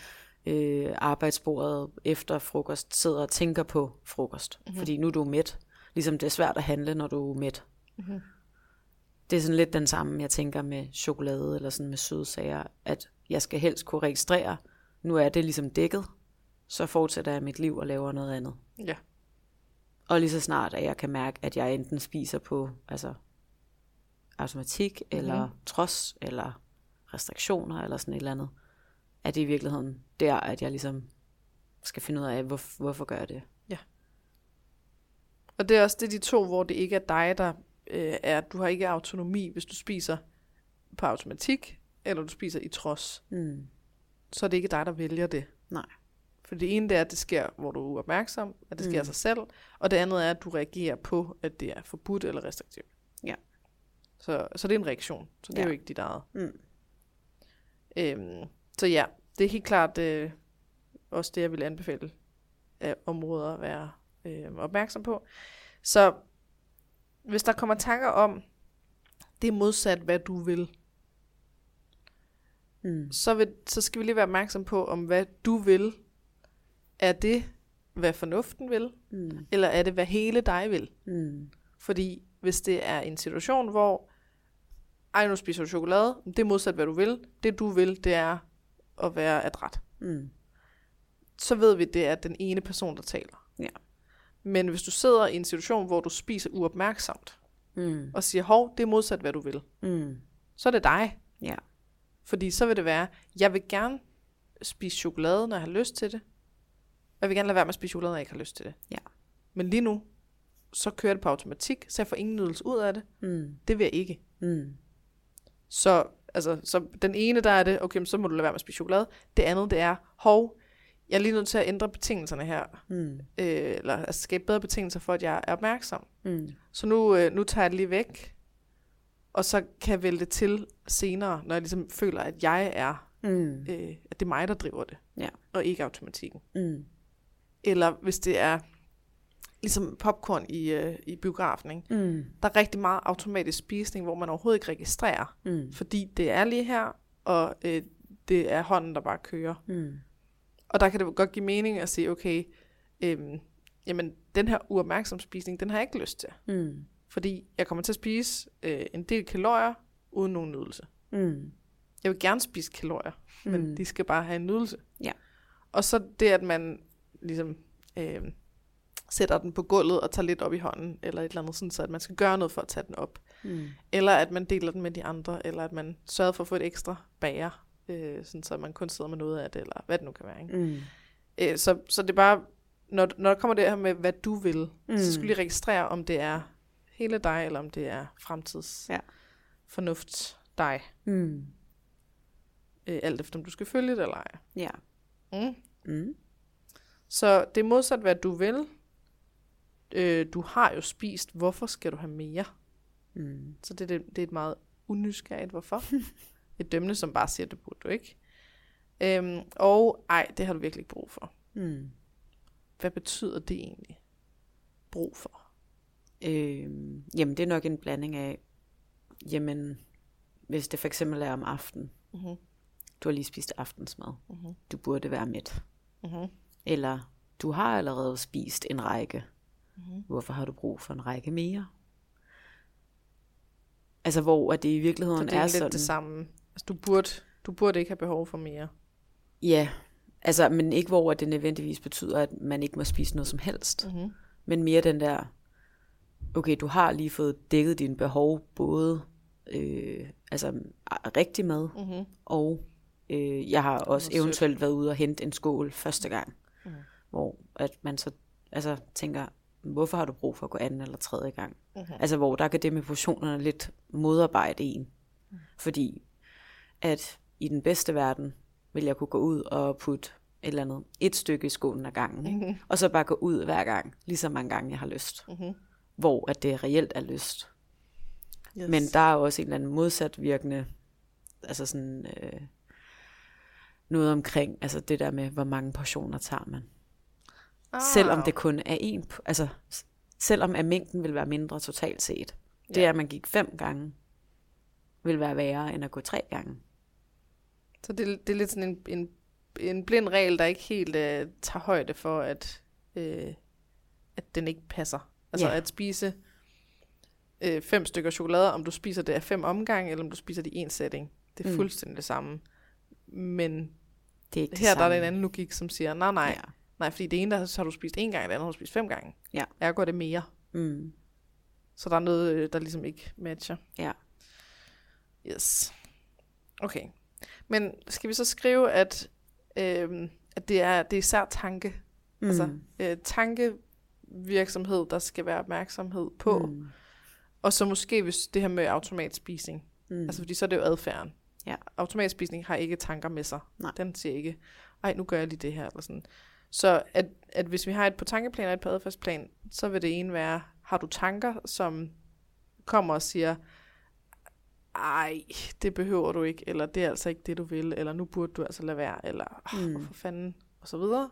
øh, arbejdsbordet efter frokost sidder og tænker på frokost. Mm-hmm. Fordi nu er du mæt. Ligesom det er svært at handle, når du er mæt. Mhm. Det er sådan lidt den samme, jeg tænker med chokolade eller sådan med sødsager, at jeg skal helst kunne registrere, nu er det ligesom dækket, så fortsætter jeg mit liv og laver noget andet. Ja. Og lige så snart, at jeg kan mærke, at jeg enten spiser på altså, automatik, eller trods, eller restriktioner, eller sådan et eller andet, er det i virkeligheden der, at jeg ligesom skal finde ud af, hvor, hvorfor gør jeg det. Og det er også det de to, hvor det ikke er dig, der øh, er, du har ikke autonomi, hvis du spiser på automatik, eller du spiser i trods. Mm. Så er det ikke dig, der vælger det. Nej. For det ene det er, at det sker, hvor du er uopmærksom, at det sker af Mm. sig selv, og det andet er, at du reagerer på, at det er forbudt eller restriktivt. Ja. Så, så det er en reaktion, så det ja. er jo ikke dit eget. Mm. Øhm, så ja, det er helt klart øh, også det, jeg vil anbefale af områder at være øh, opmærksom på. Så hvis der kommer tanker om, det er modsat, hvad du vil, Mm. så, vil, så skal vi lige være opmærksom på, om hvad du vil, er det, hvad fornuften vil, Mm. eller er det, hvad hele dig vil? Mm. Fordi hvis det er en situation, hvor, ej, nu spiser du chokolade, det er modsat, hvad du vil. Det du vil, det er at være adræt. Mm. Så ved vi, det er den ene person, der taler. Ja. Men hvis du sidder i en situation, hvor du spiser uopmærksomt, Mm. og siger, hov, det er modsat, hvad du vil, Mm. så er det dig. Ja. Fordi så vil det være, jeg vil gerne spise chokolade, når jeg har lyst til det. Jeg vil gerne lade være med at spise chokolade, når jeg ikke har lyst til det. Ja. Men lige nu, så kører det på automatik, så jeg får ingen nydelse ud af det. Mm. Det vil jeg ikke. Mm. Så, altså, så den ene, der er det, okay, så må du lade være med at spise chokolade. Det andet, det er, hov, jeg er lige nødt til at ændre betingelserne her. Mm. Øh, eller altså, skabe bedre betingelser for, at jeg er opmærksom. Mm. Så nu, øh, nu tager jeg det lige væk. Og så kan jeg vælge det til senere, når jeg ligesom føler, at jeg er, Mm. øh, at det er mig, der driver det. Ja. Og ikke automatikken. Mm. Eller hvis det er ligesom popcorn i, øh, i biografen, ikke? Mm. Der er rigtig meget automatisk spisning, hvor man overhovedet ikke registrerer. Mm. Fordi det er lige her, og øh, det er hånden, der bare kører. Mm. Og der kan det godt give mening at sige, okay, øhm, jamen den her uopmærksom spisning, den har jeg ikke lyst til. Mm. Fordi jeg kommer til at spise øh, en del kalorier uden nogen nydelse. Mm. Jeg vil gerne spise kalorier, mm. men de skal bare have en nydelse. Ja. Og så det, at man ligesom øh, sætter den på gulvet og tager lidt op i hånden, eller et eller andet, sådan, så at man skal gøre noget for at tage den op. Mm. Eller at man deler den med de andre, eller at man sørger for at få et ekstra bager, øh, sådan, så man kun sidder med noget af det, eller hvad det nu kan være. Ikke? Mm. Øh, så, så det er bare, når, når der kommer det her med, hvad du vil, mm. så skal du lige registrere, om det er hele dig, eller om det er fremtids Ja. fornuft dig. Mm. Øh, alt efter, om du skal følge det eller ej. Ja. Mm. Mm. Så det er modsat, hvad du vil. Øh, du har jo spist, hvorfor skal du have mere? Mm. Så det, det, det er et meget unysgerrigt hvorfor. et dømmende, som bare siger, det burde du ikke. Øhm, og ej, det har du virkelig ikke brug for. Mm. Hvad betyder det egentlig? Brug for. Øh, jamen, det er nok en blanding af, jamen, hvis det for eksempel er om aftenen, Mm-hmm. du har lige spist aftensmad, Mm-hmm. du burde være mæt. Mm-hmm. Eller, du har allerede spist en række, Mm-hmm. hvorfor har du brug for en række mere? Altså, hvor at det i Så virkeligheden det er er lidt sådan... det samme. Altså, du burde, du burde ikke have behov for mere. Ja, altså, men ikke hvor det nødvendigvis betyder, at man ikke må spise noget som helst. Mm-hmm. Men mere den der, okay, du har lige fået dækket dine behov, både øh, altså rigtig mad, Mm-hmm. og øh, jeg har også Hvor sødt. eventuelt været ude og hente en skål første gang, Mm. hvor at man så altså, tænker, hvorfor har du brug for at gå anden eller tredje gang? Mm-hmm. Altså hvor der kan det med portionerne lidt modarbejde en. Fordi at i den bedste verden vil jeg kunne gå ud og putte et eller andet, et stykke i skålen ad gangen, ikke? Mm-hmm. og så bare gå ud hver gang, lige så mange gange jeg har lyst. Mm-hmm. Hvor at det reelt er lyst. Yes. Men der er også en eller anden modsat virkende, altså sådan øh, noget omkring, altså det der med, hvor mange portioner tager man. ah, Selvom det kun er en, altså selvom at mængden vil være mindre totalt set. Det Ja. at man gik fem gange, vil være værre end at gå tre gange. Så det, det er lidt sådan en, en, en blind regel, der ikke helt øh, tager højde for, at, øh, at den ikke passer. Altså Ja. at spise øh, fem stykker chokolade, om du spiser det af fem omgange, eller om du spiser det i en setting. Det er Mm. fuldstændig det samme. Men Det er ikke her det der er der en samme. anden logik, som siger, nej nej, Ja. nej, fordi det ene der så har du spist en gang, og det andet har du spist fem gange. Ja. Ergo er det mere. Mm. Så der er noget, øh, der ligesom ikke matcher. Ja. Yes. Okay. Men skal vi så skrive, at, øh, at det, er, det er især tanke, Mm. altså øh, tankevirksomhed, der skal være opmærksomhed på. Mm. Og så måske hvis det her med automatspisning. Mm. Altså fordi så er det jo adfærden. Ja. Automatspisning har ikke tanker med sig. Nej. Den siger ikke, ej nu gør jeg lige det her. Eller sådan. Så at, at hvis vi har et på tankeplan og et på adfærdsplan, så vil det ene være, har du tanker, som kommer og siger, ej, det behøver du ikke, eller det er altså ikke det, du vil, eller nu burde du altså lade være, eller Mm. mm. hvorfor fanden, og så videre.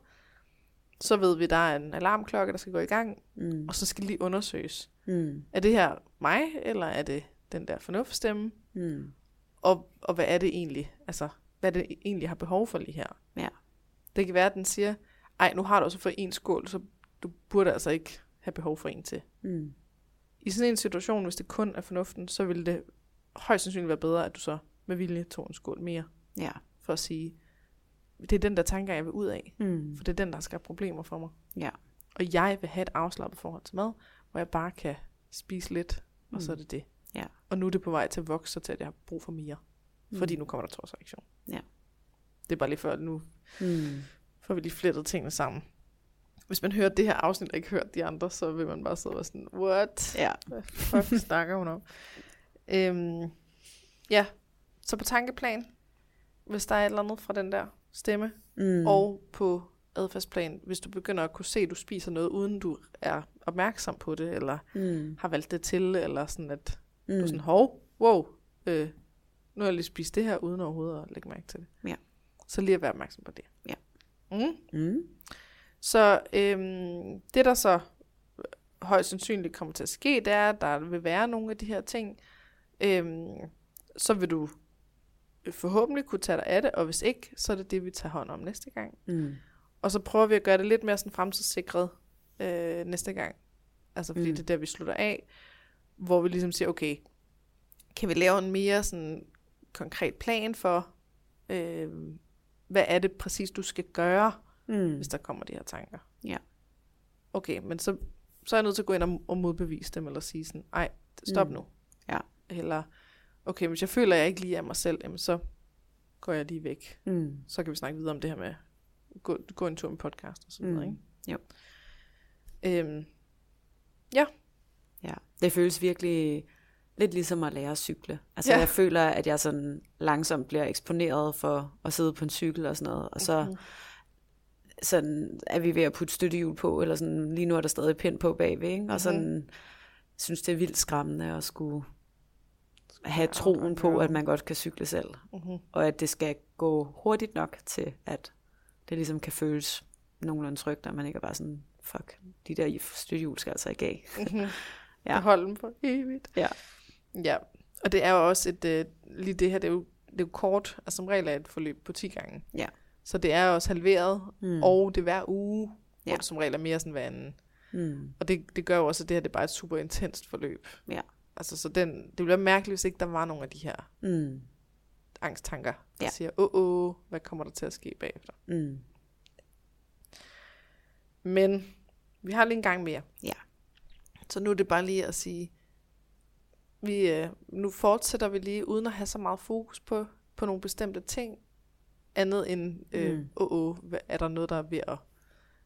Så ved vi, der er en alarmklokke, der skal gå i gang, Mm. og så skal lige undersøges. Mm. Er det her mig, eller er det den der fornuftstemme? Mm. Og, og hvad er det egentlig? Altså, hvad det egentlig har behov for lige her? Ja. Det kan være, at den siger, ej, nu har du også fået en skål, så du burde altså ikke have behov for en til. Mm. I sådan en situation, hvis det kun er fornuften, så vil det højst sandsynligt være bedre, at du så med vilje tog en skål mere, Ja. for at sige, det er den der tanker, jeg vil ud af, Mm. for det er den, der har skabt problemer for mig. Ja. Og jeg vil have et afslappet forhold til mad, hvor jeg bare kan spise lidt, og så er det det. Ja. Og nu er det på vej til at vokse, så til at jeg har brug for mere. Mm. Fordi nu kommer der torsreaktion. Ja. Det er bare lige før, nu Mm. får vi lige flettet tingene sammen. Hvis man hører det her afsnit og ikke hørt de andre, så vil man bare sidde og være sådan, what? Ja. Hvad fuck snakker hun om? Øhm, ja, så på tankeplan, hvis der er et eller andet fra den der stemme, Mm. mm. og på adfærdsplan, hvis du begynder at kunne se, at du spiser noget, uden du er opmærksom på det, eller mm. har valgt det til, eller sådan at Mm. du er sådan, hov, wow, øh, nu har jeg lige spist det her, uden overhovedet at lægge mærke til det. Ja. Så lige at være opmærksom på det. Ja. Mm. Mm. Så øhm, det, der så højst sandsynligt kommer til at ske, det er, at der vil være nogle af de her ting. Øhm, så vil du forhåbentlig kunne tage dig af det, og hvis ikke, så er det det, vi tager hånd om næste gang. Mm. Og så prøver vi at gøre det lidt mere sådan fremtidssikret øh, næste gang. Altså fordi Mm. det er der, vi slutter af, hvor vi ligesom siger, okay, kan vi lave en mere sådan konkret plan for, øh, hvad er det præcis, du skal gøre, Mm. hvis der kommer de her tanker. Ja. Okay, men så, så er jeg nødt til at gå ind og, og modbevise dem, eller sige sådan, ej, stop mm. nu. Ja. Eller, okay, hvis jeg føler, at jeg ikke lige er mig selv, jamen så går jeg lige væk. Mm. Så kan vi snakke videre om det her med, gå, gå en tur med podcast og sådan Mm. noget, ikke? Jo. Øhm, Ja, det føles virkelig lidt ligesom at lære at cykle. Altså Ja. ja. jeg føler, at jeg sådan langsomt bliver eksponeret for at sidde på en cykel og sådan noget, og så Mhm. sådan er vi ved at putte støttehjul på, eller sådan, lige nu er der stadig pind på bagved, ikke? og sådan synes det er vildt skræmmende at skulle have troen på, at man godt kan cykle selv, Mhm. og at det skal gå hurtigt nok til, at det ligesom kan føles nogenlunde trygt, og man ikke er bare sådan, fuck, de der støttehjul skal altså ikke af. Mhm. Ja. Beholde dem for evigt. Ja. Ja, og det er jo også et, øh, lige det her, det er jo, det er jo kort, altså som regel er et forløb på 10 gange. Ja. Så det er også halveret, Mm. og det er hver uge, ja. Ja. hvor det som regel er mere sådan hver anden. Mm. Og det, det gør jo også, at det her det er bare et super intenst forløb. Ja. Altså, så den, det ville være mærkeligt, hvis ikke der var nogen af de her Mm. angsttanker, der Ja. siger, åh, åh, oh, hvad kommer der til at ske bagefter? Mm. Men vi har lige en gang mere. Ja. Så nu er det bare lige at sige, vi, øh, nu fortsætter vi lige, uden at have så meget fokus på, på nogle bestemte ting, andet end, øh, Mm. åh, åh, hvad- er der noget, der er ved at,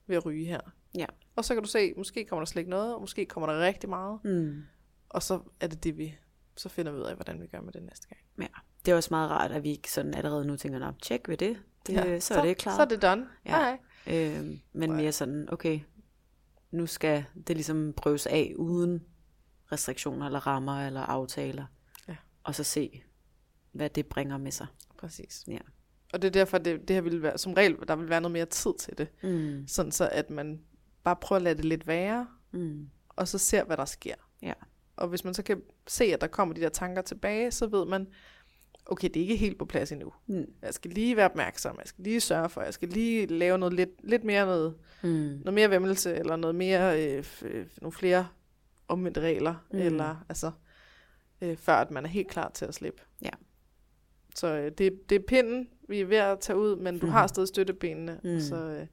ved at ryge her? Ja. Og så kan du se, måske kommer der slet ikke noget, og måske kommer der rigtig meget, Mm. Og så er det det, vi, så finder vi ud af, hvordan vi gør med det næste gang. Det er også meget rart, at vi ikke sådan allerede nu tænker, nå, tjek ved det, det ja, så er det klart. Så er det done. Ja. Hej. Øhm, men mere sådan, okay, nu skal det ligesom prøves af uden restriktioner eller rammer eller aftaler. Ja. Og så se, hvad det bringer med sig. Præcis. Ja. Og det er derfor, det, det her vil være, som regel, der vil være noget mere tid til det. Mm. Sådan så, at man bare prøver at lade det lidt være, Mm. og så ser, hvad der sker. Ja. Og hvis man så kan se, at der kommer de der tanker tilbage, så ved man, okay, det er ikke helt på plads endnu. Mm. Jeg skal lige være opmærksom, jeg skal lige sørge for, jeg skal lige lave noget lidt, lidt mere noget, Mm. noget mere vemmelse, eller noget mere, øh, øh, nogle flere omvendte regler, Mm. mm. eller altså, øh, før at man er helt klar til at slippe. Ja. Så øh, det, det er pinden, vi er ved at tage ud, men du Mhm. har stadig støttebenene, Mm. mm. så øh,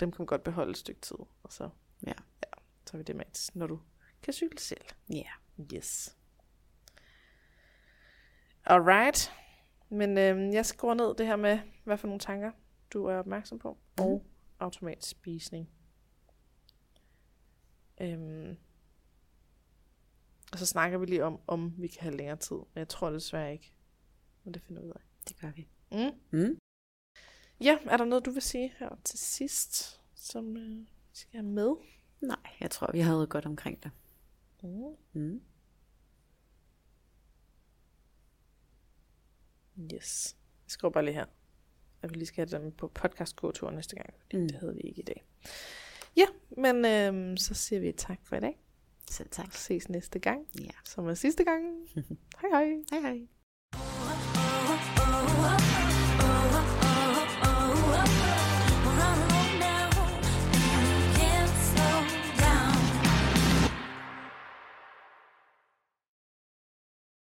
dem kan man godt beholde et stykke tid. Og så, Ja. ja, så er vi det med, når du kan cykle selv. Ja. Yes. Alright. Men øhm, jeg skriver ned det her med, hvad for nogle tanker du er opmærksom på, Mhm. og automatspisning. Øhm, og så snakker vi lige om, om vi kan have længere tid. Men jeg tror desværre ikke. Men det finder vi ud af. Det gør vi. Mm. Mm. Ja, er der noget, du vil sige her til sidst, som øh, skal have med? Nej, jeg tror, vi havde godt omkring det. Mm. Yes. Jeg skriver bare lige her, at vi lige skal have dem på podcast tur næste gang, fordi Mm. det havde vi ikke i dag. Ja, men øhm, så siger vi tak for i dag. Selv tak. Ses næste gang, Ja. som er sidste gang. hej hej. Hej hej.